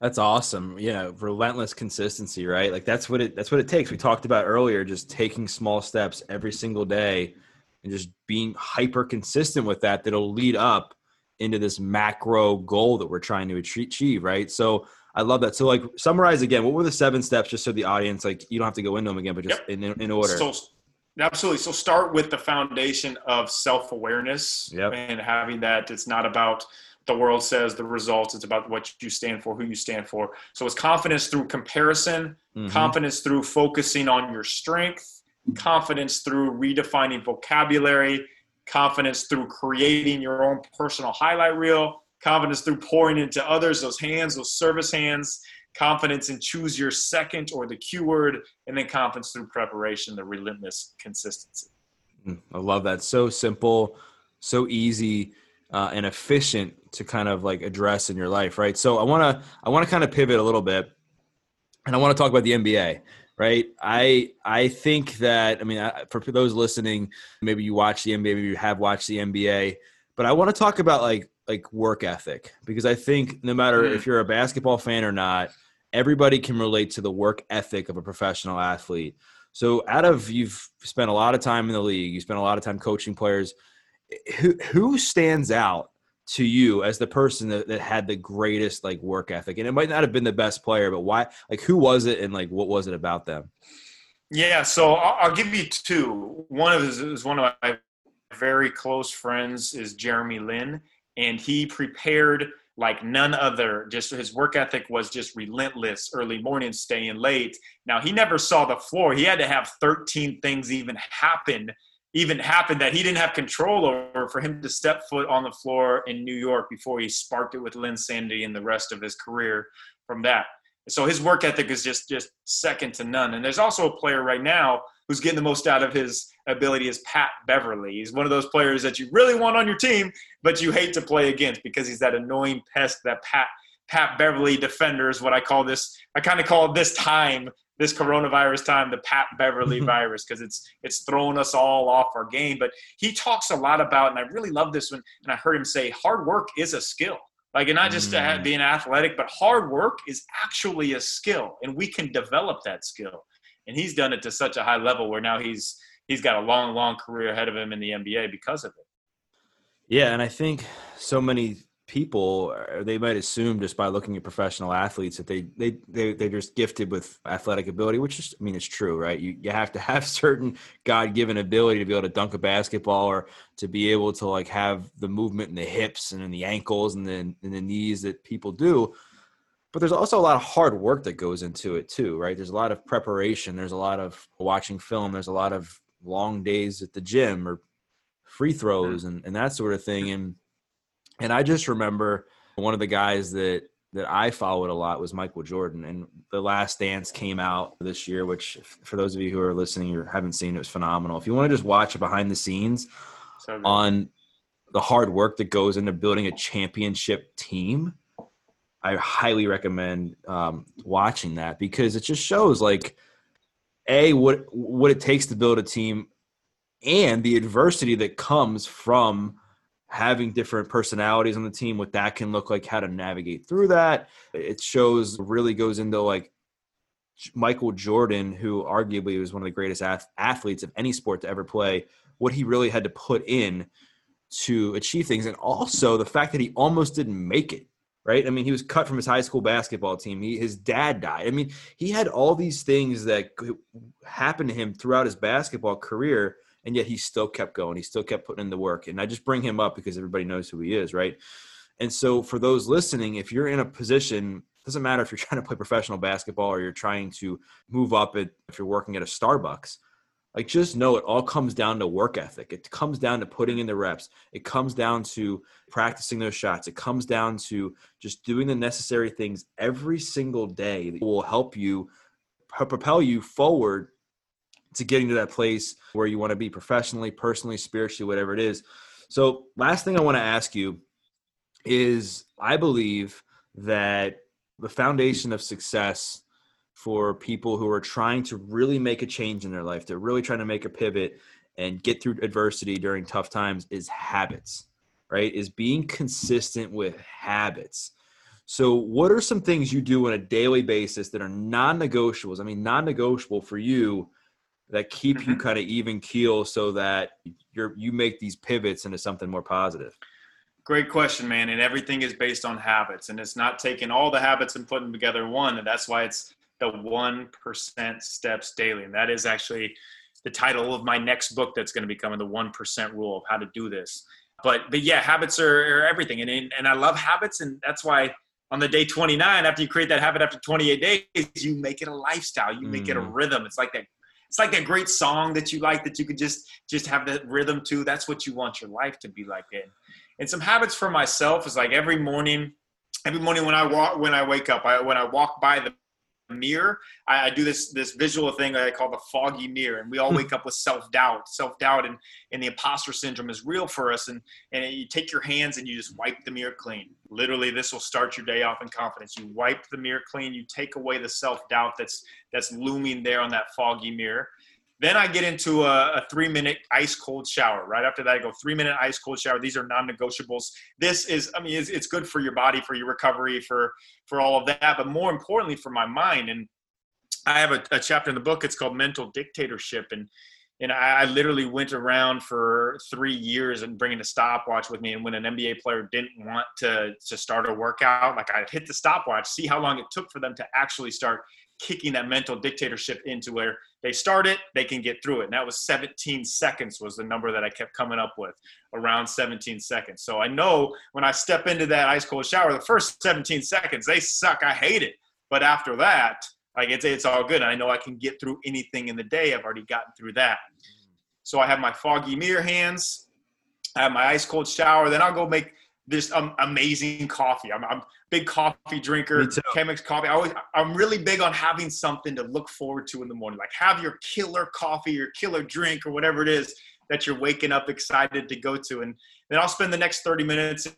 That's awesome. Yeah relentless consistency right? Like that's what it that's what it takes. We talked about earlier just taking small steps every single day and just being hyper consistent with that that'll lead up into this macro goal that we're trying to achieve, right? So I love that. So like summarize again, what were the seven steps just so the audience like you don't have to go into them again, but just yep. in, in order. So absolutely. So start with the foundation of self-awareness yep. and having that it's not about the world says the results, it's about what you stand for, who you stand for. So it's confidence through comparison, mm-hmm. confidence through focusing on your strength, confidence through redefining vocabulary, confidence through creating your own personal highlight reel, confidence through pouring into others, those hands, those service hands, confidence in choose your second or the cue word, and then confidence through preparation, the relentless consistency. Mm, I love that. So simple, so easy, uh, and efficient to kind of like address in your life, right? So I want to I want to kind of pivot a little bit, and I want to talk about the NBA right? I I think that I mean I, for those listening, maybe you watch the NBA, maybe you have watched the NBA, but I want to talk about like like work ethic because I think no matter Mm. if you're a basketball fan or not, everybody can relate to the work ethic of a professional athlete. So out of you've spent a lot of time in the league, you spent a lot of time coaching players. Who who stands out to you as the person that, that had the greatest like work ethic? And it might not have been the best player, but why like who was it and like what was it about them? Yeah, so I'll, I'll give you two. One of his is one of my very close friends is Jeremy Lin, and he prepared like none other. Just his work ethic was just relentless. Early morning, staying late. Now he never saw the floor. He had to have 13 things even happen, even happened that he didn't have control over for him to step foot on the floor in New York before he sparked it with Linsanity and the rest of his career from that. So his work ethic is just just second to none. And there's also a player right now who's getting the most out of his ability is Pat Beverley. He's one of those players that you really want on your team, but you hate to play against because he's that annoying pest that Pat Pat Beverley defender is what I call this. I kind of call it this time, this coronavirus time, the Pat Beverley virus because it's it's throwing us all off our game. But he talks a lot about, and I really love this one. And I heard him say, hard work is a skill. Like, and not just Mm. being athletic, but hard work is actually a skill, and we can develop that skill. And he's done it to such a high level where now he's he's got a long, long career ahead of him in the NBA because of it. Yeah, and I think so many people uh, they might assume just by looking at professional athletes that they they they they're just gifted with athletic ability, which is I mean it's true, right? You you have to have certain God given ability to be able to dunk a basketball or to be able to like have the movement in the hips and in the ankles and then in the knees that people do. But there's also a lot of hard work that goes into it too, right? There's a lot of preparation. There's a lot of watching film. There's a lot of long days at the gym or free throws and, and that sort of thing. And and I just remember one of the guys that that I followed a lot was Michael Jordan. And The Last Dance came out this year, which for those of you who are listening or haven't seen it, was phenomenal. If you want to just watch behind the scenes So on the hard work that goes into building a championship team, I highly recommend um, watching that because it just shows like a what what it takes to build a team and the adversity that comes from having different personalities on the team what that can look like how to navigate through that. It shows really goes into like michael jordan who arguably was one of the greatest ath- athletes of any sport to ever play what he really had to put in to achieve things and also the fact that he almost didn't make it right? I mean he was cut from his high school basketball team. He, his dad died. I mean he had all these things that happened to him throughout his basketball career and yet he still kept going he still kept putting in the work and i just bring him up because everybody knows who he is right? And so for those listening if you're in a position doesn't matter if you're trying to play professional basketball or you're trying to move up it if you're working at a starbucks like just know it all comes down to work ethic. It comes down to putting in the reps. It comes down to practicing those shots. It comes down to just doing the necessary things every single day that will help you propel you forward to getting to that place where you want to be professionally personally spiritually whatever it is. So last thing i want to ask you is i believe that the foundation of success for people who are trying to really make a change in their life they're really trying to make a pivot and get through adversity during tough times is habits right? Is being consistent with habits. So what are some things you do on a daily basis that are non-negotiables i mean non-negotiable for you that keep you Mhm. kind of even keel so that you're you make these pivots into something more positive Great question, man. And everything is based on habits, and it's not taking all the habits and putting them together one. And that's why it's the one percent steps daily. And that is actually the title of my next book that's going to be coming, the one percent rule of how to do this. But but yeah, habits are, are everything, and and I love habits, and that's why on the day 29, after you create that habit after 28 days, you make it a lifestyle. You make it a Mm. rhythm. It's like that. It's like that great song that you like that you could just just have that rhythm to. That's what you want your life to be like. It. And some habits for myself is like every morning, every morning when I walk, when I wake up, I, when I walk by the mirror, I, I do this this visual thing that I call the foggy mirror, and we all hmm. wake up with self doubt. Self doubt and and the imposter syndrome is real for us. And and you take your hands and you just wipe the mirror clean. Literally, this will start your day off in confidence. You wipe the mirror clean. You take away the self doubt that's that's looming there on that foggy mirror. Then I get into a, a three minute ice cold shower. Right after that, I go three minute ice cold shower. These are non negotiables. This is, I mean, it's, it's good for your body, for your recovery, for for all of that, but more importantly for my mind. And I have a, a chapter in the book. It's called Mental Dictatorship, and and I, I, literally went around for three years and bringing a stopwatch with me. And when an NBA player didn't want to to start a workout, like I'd hit the stopwatch, see how long it took for them to actually start kicking that mental dictatorship into where they start it, they can get through it. And that was 17 seconds was the number that I kept coming up with, around 17 seconds. So I know when I step into that ice cold shower, the first 17 seconds they suck. I hate it. But after that, like it's it's all good. I know I can get through anything in the day. I've already gotten through that. So I have my foggy mirror hands. I have my ice cold shower. Then I'll go make this um, amazing coffee. I'm, I'm a big coffee drinker. Chemex coffee. I always, I'm really big on having something to look forward to in the morning. Like have your killer coffee, your killer drink, or whatever it is that you're waking up excited to go to. And then I'll spend the next 30 minutes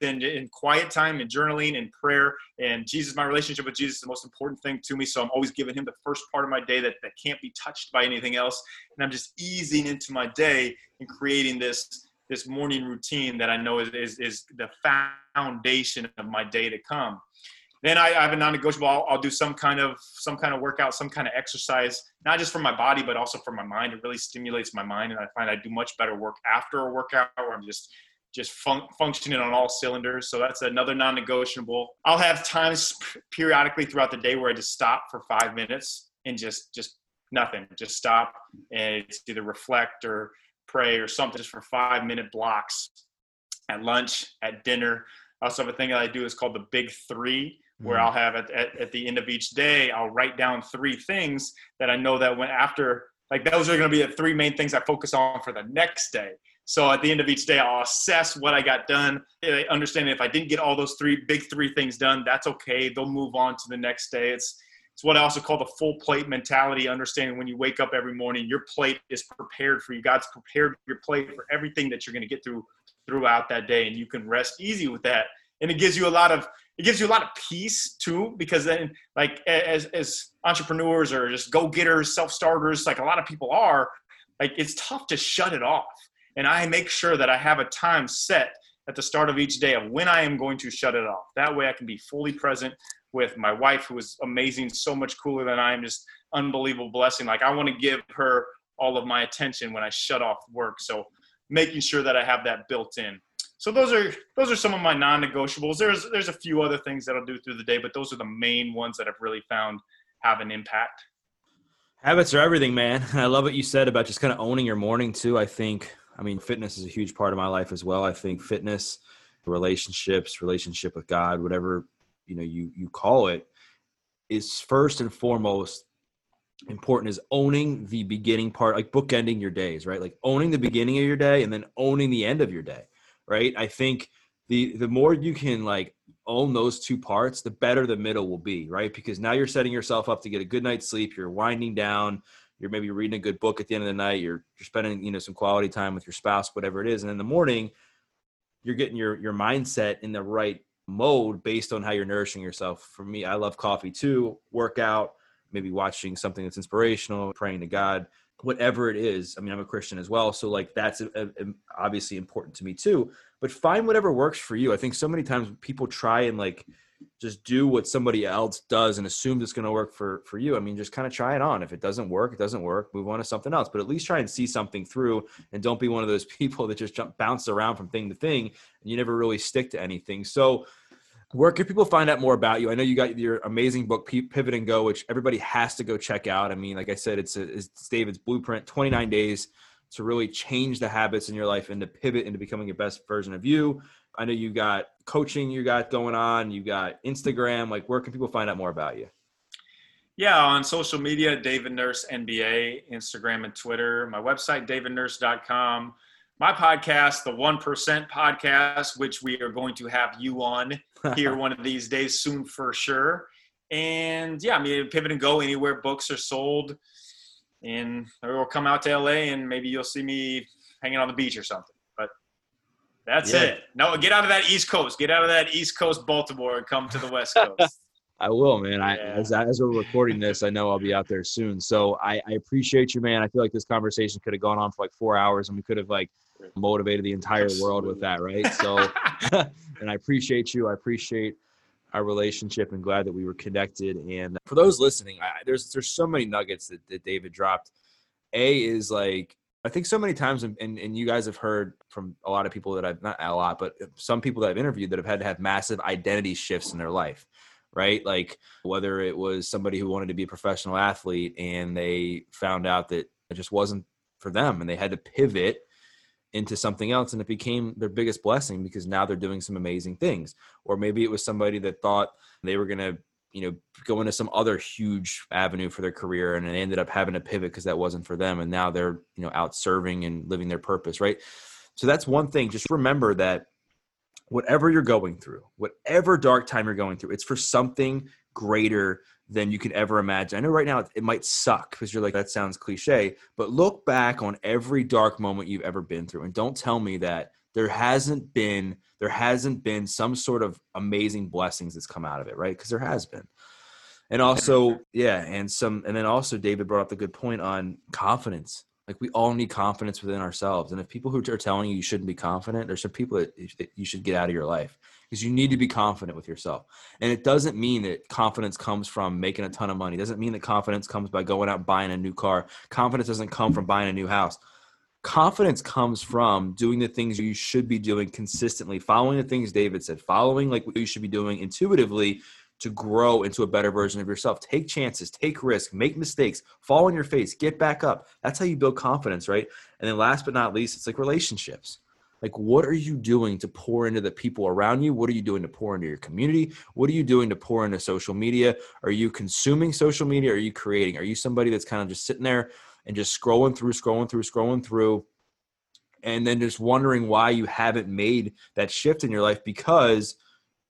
in, in quiet time and journaling and prayer and jesus my relationship with jesus is the most important thing to me so i'm always giving him the first part of my day that, that can't be touched by anything else and i'm just easing into my day and creating this this morning routine that i know is, is, is the foundation of my day to come then I, I have a non-negotiable. I'll, I'll, do some kind of some kind of workout, some kind of exercise, not just for my body, but also for my mind. It really stimulates my mind, and I find I do much better work after a workout, where I'm just just fun- functioning on all cylinders. So that's another non-negotiable. I'll have times periodically throughout the day where I just stop for five minutes and just just nothing, just stop and it's either reflect or pray or something just for five minute blocks at lunch, at dinner. I also have a thing that I do is called the Big Three, where mm-hmm. I'll have at, at, at the end of each day, I'll write down three things that I know that when after like those are going to be the three main things I focus on for the next day. So at the end of each day, I'll assess what I got done. Understanding if I didn't get all those three big three things done, that's okay. They'll move on to the next day. It's it's what I also call the full plate mentality. Understanding when you wake up every morning, your plate is prepared for you. God's prepared your plate for everything that you're going to get through throughout that day, and you can rest easy with that. And it gives you a lot of it gives you a lot of peace too, because then like as as entrepreneurs or just go getters, self starters, like a lot of people are, like it's tough to shut it off and I make sure that I have a time set at the start of each day of when I am going to shut it off. That way I can be fully present with my wife, who is amazing, so much cooler than I am, just unbelievable blessing. Like I want to give her all of my attention when I shut off work. So making sure that I have that built in. So those are those are some of my non-negotiables. There's there's a few other things that I'll do through the day, but those are the main ones that I've really found have an impact. Habits are everything, man. I love what you said about just kind of owning your morning too. I think I mean, fitness is a huge part of my life as well. I think fitness, relationships, relationship with God, whatever you know you you call it, is first and foremost important is owning the beginning part, like bookending your days, right? Like owning the beginning of your day and then owning the end of your day, right? I think the the more you can like own those two parts, the better the middle will be, right? Because now you're setting yourself up to get a good night's sleep. You're winding down you're maybe reading a good book at the end of the night you're you're spending you know some quality time with your spouse whatever it is and in the morning you're getting your your mindset in the right mode based on how you're nourishing yourself. For me i love coffee too workout maybe watching something that's inspirational praying to god whatever it is. I mean i'm a christian as well so like that's uh, uh, a, a, obviously important to me too. But find whatever works for you. I think so many times people try and like just do what somebody else does and assume it's going to work for for you. I mean just kind of try it on. If it doesn't work it doesn't work. Move on to something else. But at least try and see something through and don't be one of those people that just jump bounce around from thing to thing and you never really stick to anything. So where can people find out more about you? I know you got your amazing book pivot and go which everybody has to go check out. I mean like i said it's, a, it's david's blueprint 29 days to really change the habits in your life and to pivot into becoming a best version of you I know you got coaching you got going on, you got Instagram. Like, where can people find out more about you? Yeah, on social media, David Nurse NBA, Instagram and Twitter. My website, davidnurse.com. My podcast, the 1% podcast, which we are going to have you on here one of these days soon for sure. And yeah, I mean, pivot and go anywhere books are sold. And we'll come out to LA and maybe you'll see me hanging on the beach or something. That's yeah. it. No, get out of that East Coast. Get out of that East Coast Baltimore and come to the West Coast. I will, man. I as, as we're recording this, I know I'll be out there soon. So I, I appreciate you, man. I feel like this conversation could have gone on for like four hours, and we could have like motivated the entire Absolutely. world with that, right? So, and I appreciate you. I appreciate our relationship, and glad that we were connected. And for those listening, I, there's there's so many nuggets that, that David dropped. A is like I think so many times, and, and you guys have heard from a lot of people that I've not a lot, but some people that I've interviewed that have had to have massive identity shifts in their life, right? Like whether it was somebody who wanted to be a professional athlete and they found out that it just wasn't for them and they had to pivot into something else and it became their biggest blessing because now they're doing some amazing things. Or maybe it was somebody that thought they were going to you know going to some other huge avenue for their career and they ended up having to pivot because that wasn't for them and now they're you know out serving and living their purpose right so that's one thing just remember that whatever you're going through whatever dark time you're going through it's for something greater than you can ever imagine. I know right now it might suck because you're like, that sounds cliche, but look back on every dark moment you've ever been through and don't tell me that there hasn't been there hasn't been some sort of amazing blessings that's come out of it right? Because there has been. And also yeah and some and then also david brought up the good point on confidence. Like we all need confidence within ourselves. And if people who are telling you you shouldn't be confident there's some people that you should get out of your life because you need to be confident with yourself. And it doesn't mean that confidence comes from making a ton of money. It doesn't mean that confidence comes by going out buying a new car. Confidence doesn't come from buying a new house confidence comes from doing the things you should be doing consistently following the things david said following like what you should be doing intuitively to grow into a better version of yourself. Take chances take risks make mistakes fall on your face get back up. That's how you build confidence right? And then last but not least it's like relationships. Like what are you doing to pour into the people around you? What are you doing to pour into your community? What are you doing to pour into social media? Are you consuming social media? Are you creating? Are you somebody that's kind of just sitting there and just scrolling through, scrolling through, scrolling through, and then just wondering why you haven't made that shift in your life because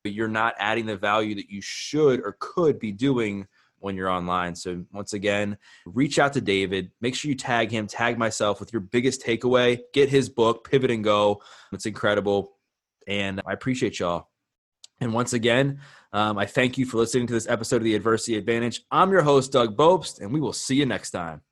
you're not adding the value that you should or could be doing when you're online. So once again, reach out to David. Make sure you tag him, tag myself with your biggest takeaway. Get his book, Pivot and Go. It's incredible. And I appreciate y'all. And once again, um, I thank you for listening to this episode of the Adversity Advantage. I'm your host, Doug Bopst, and we will see you next time.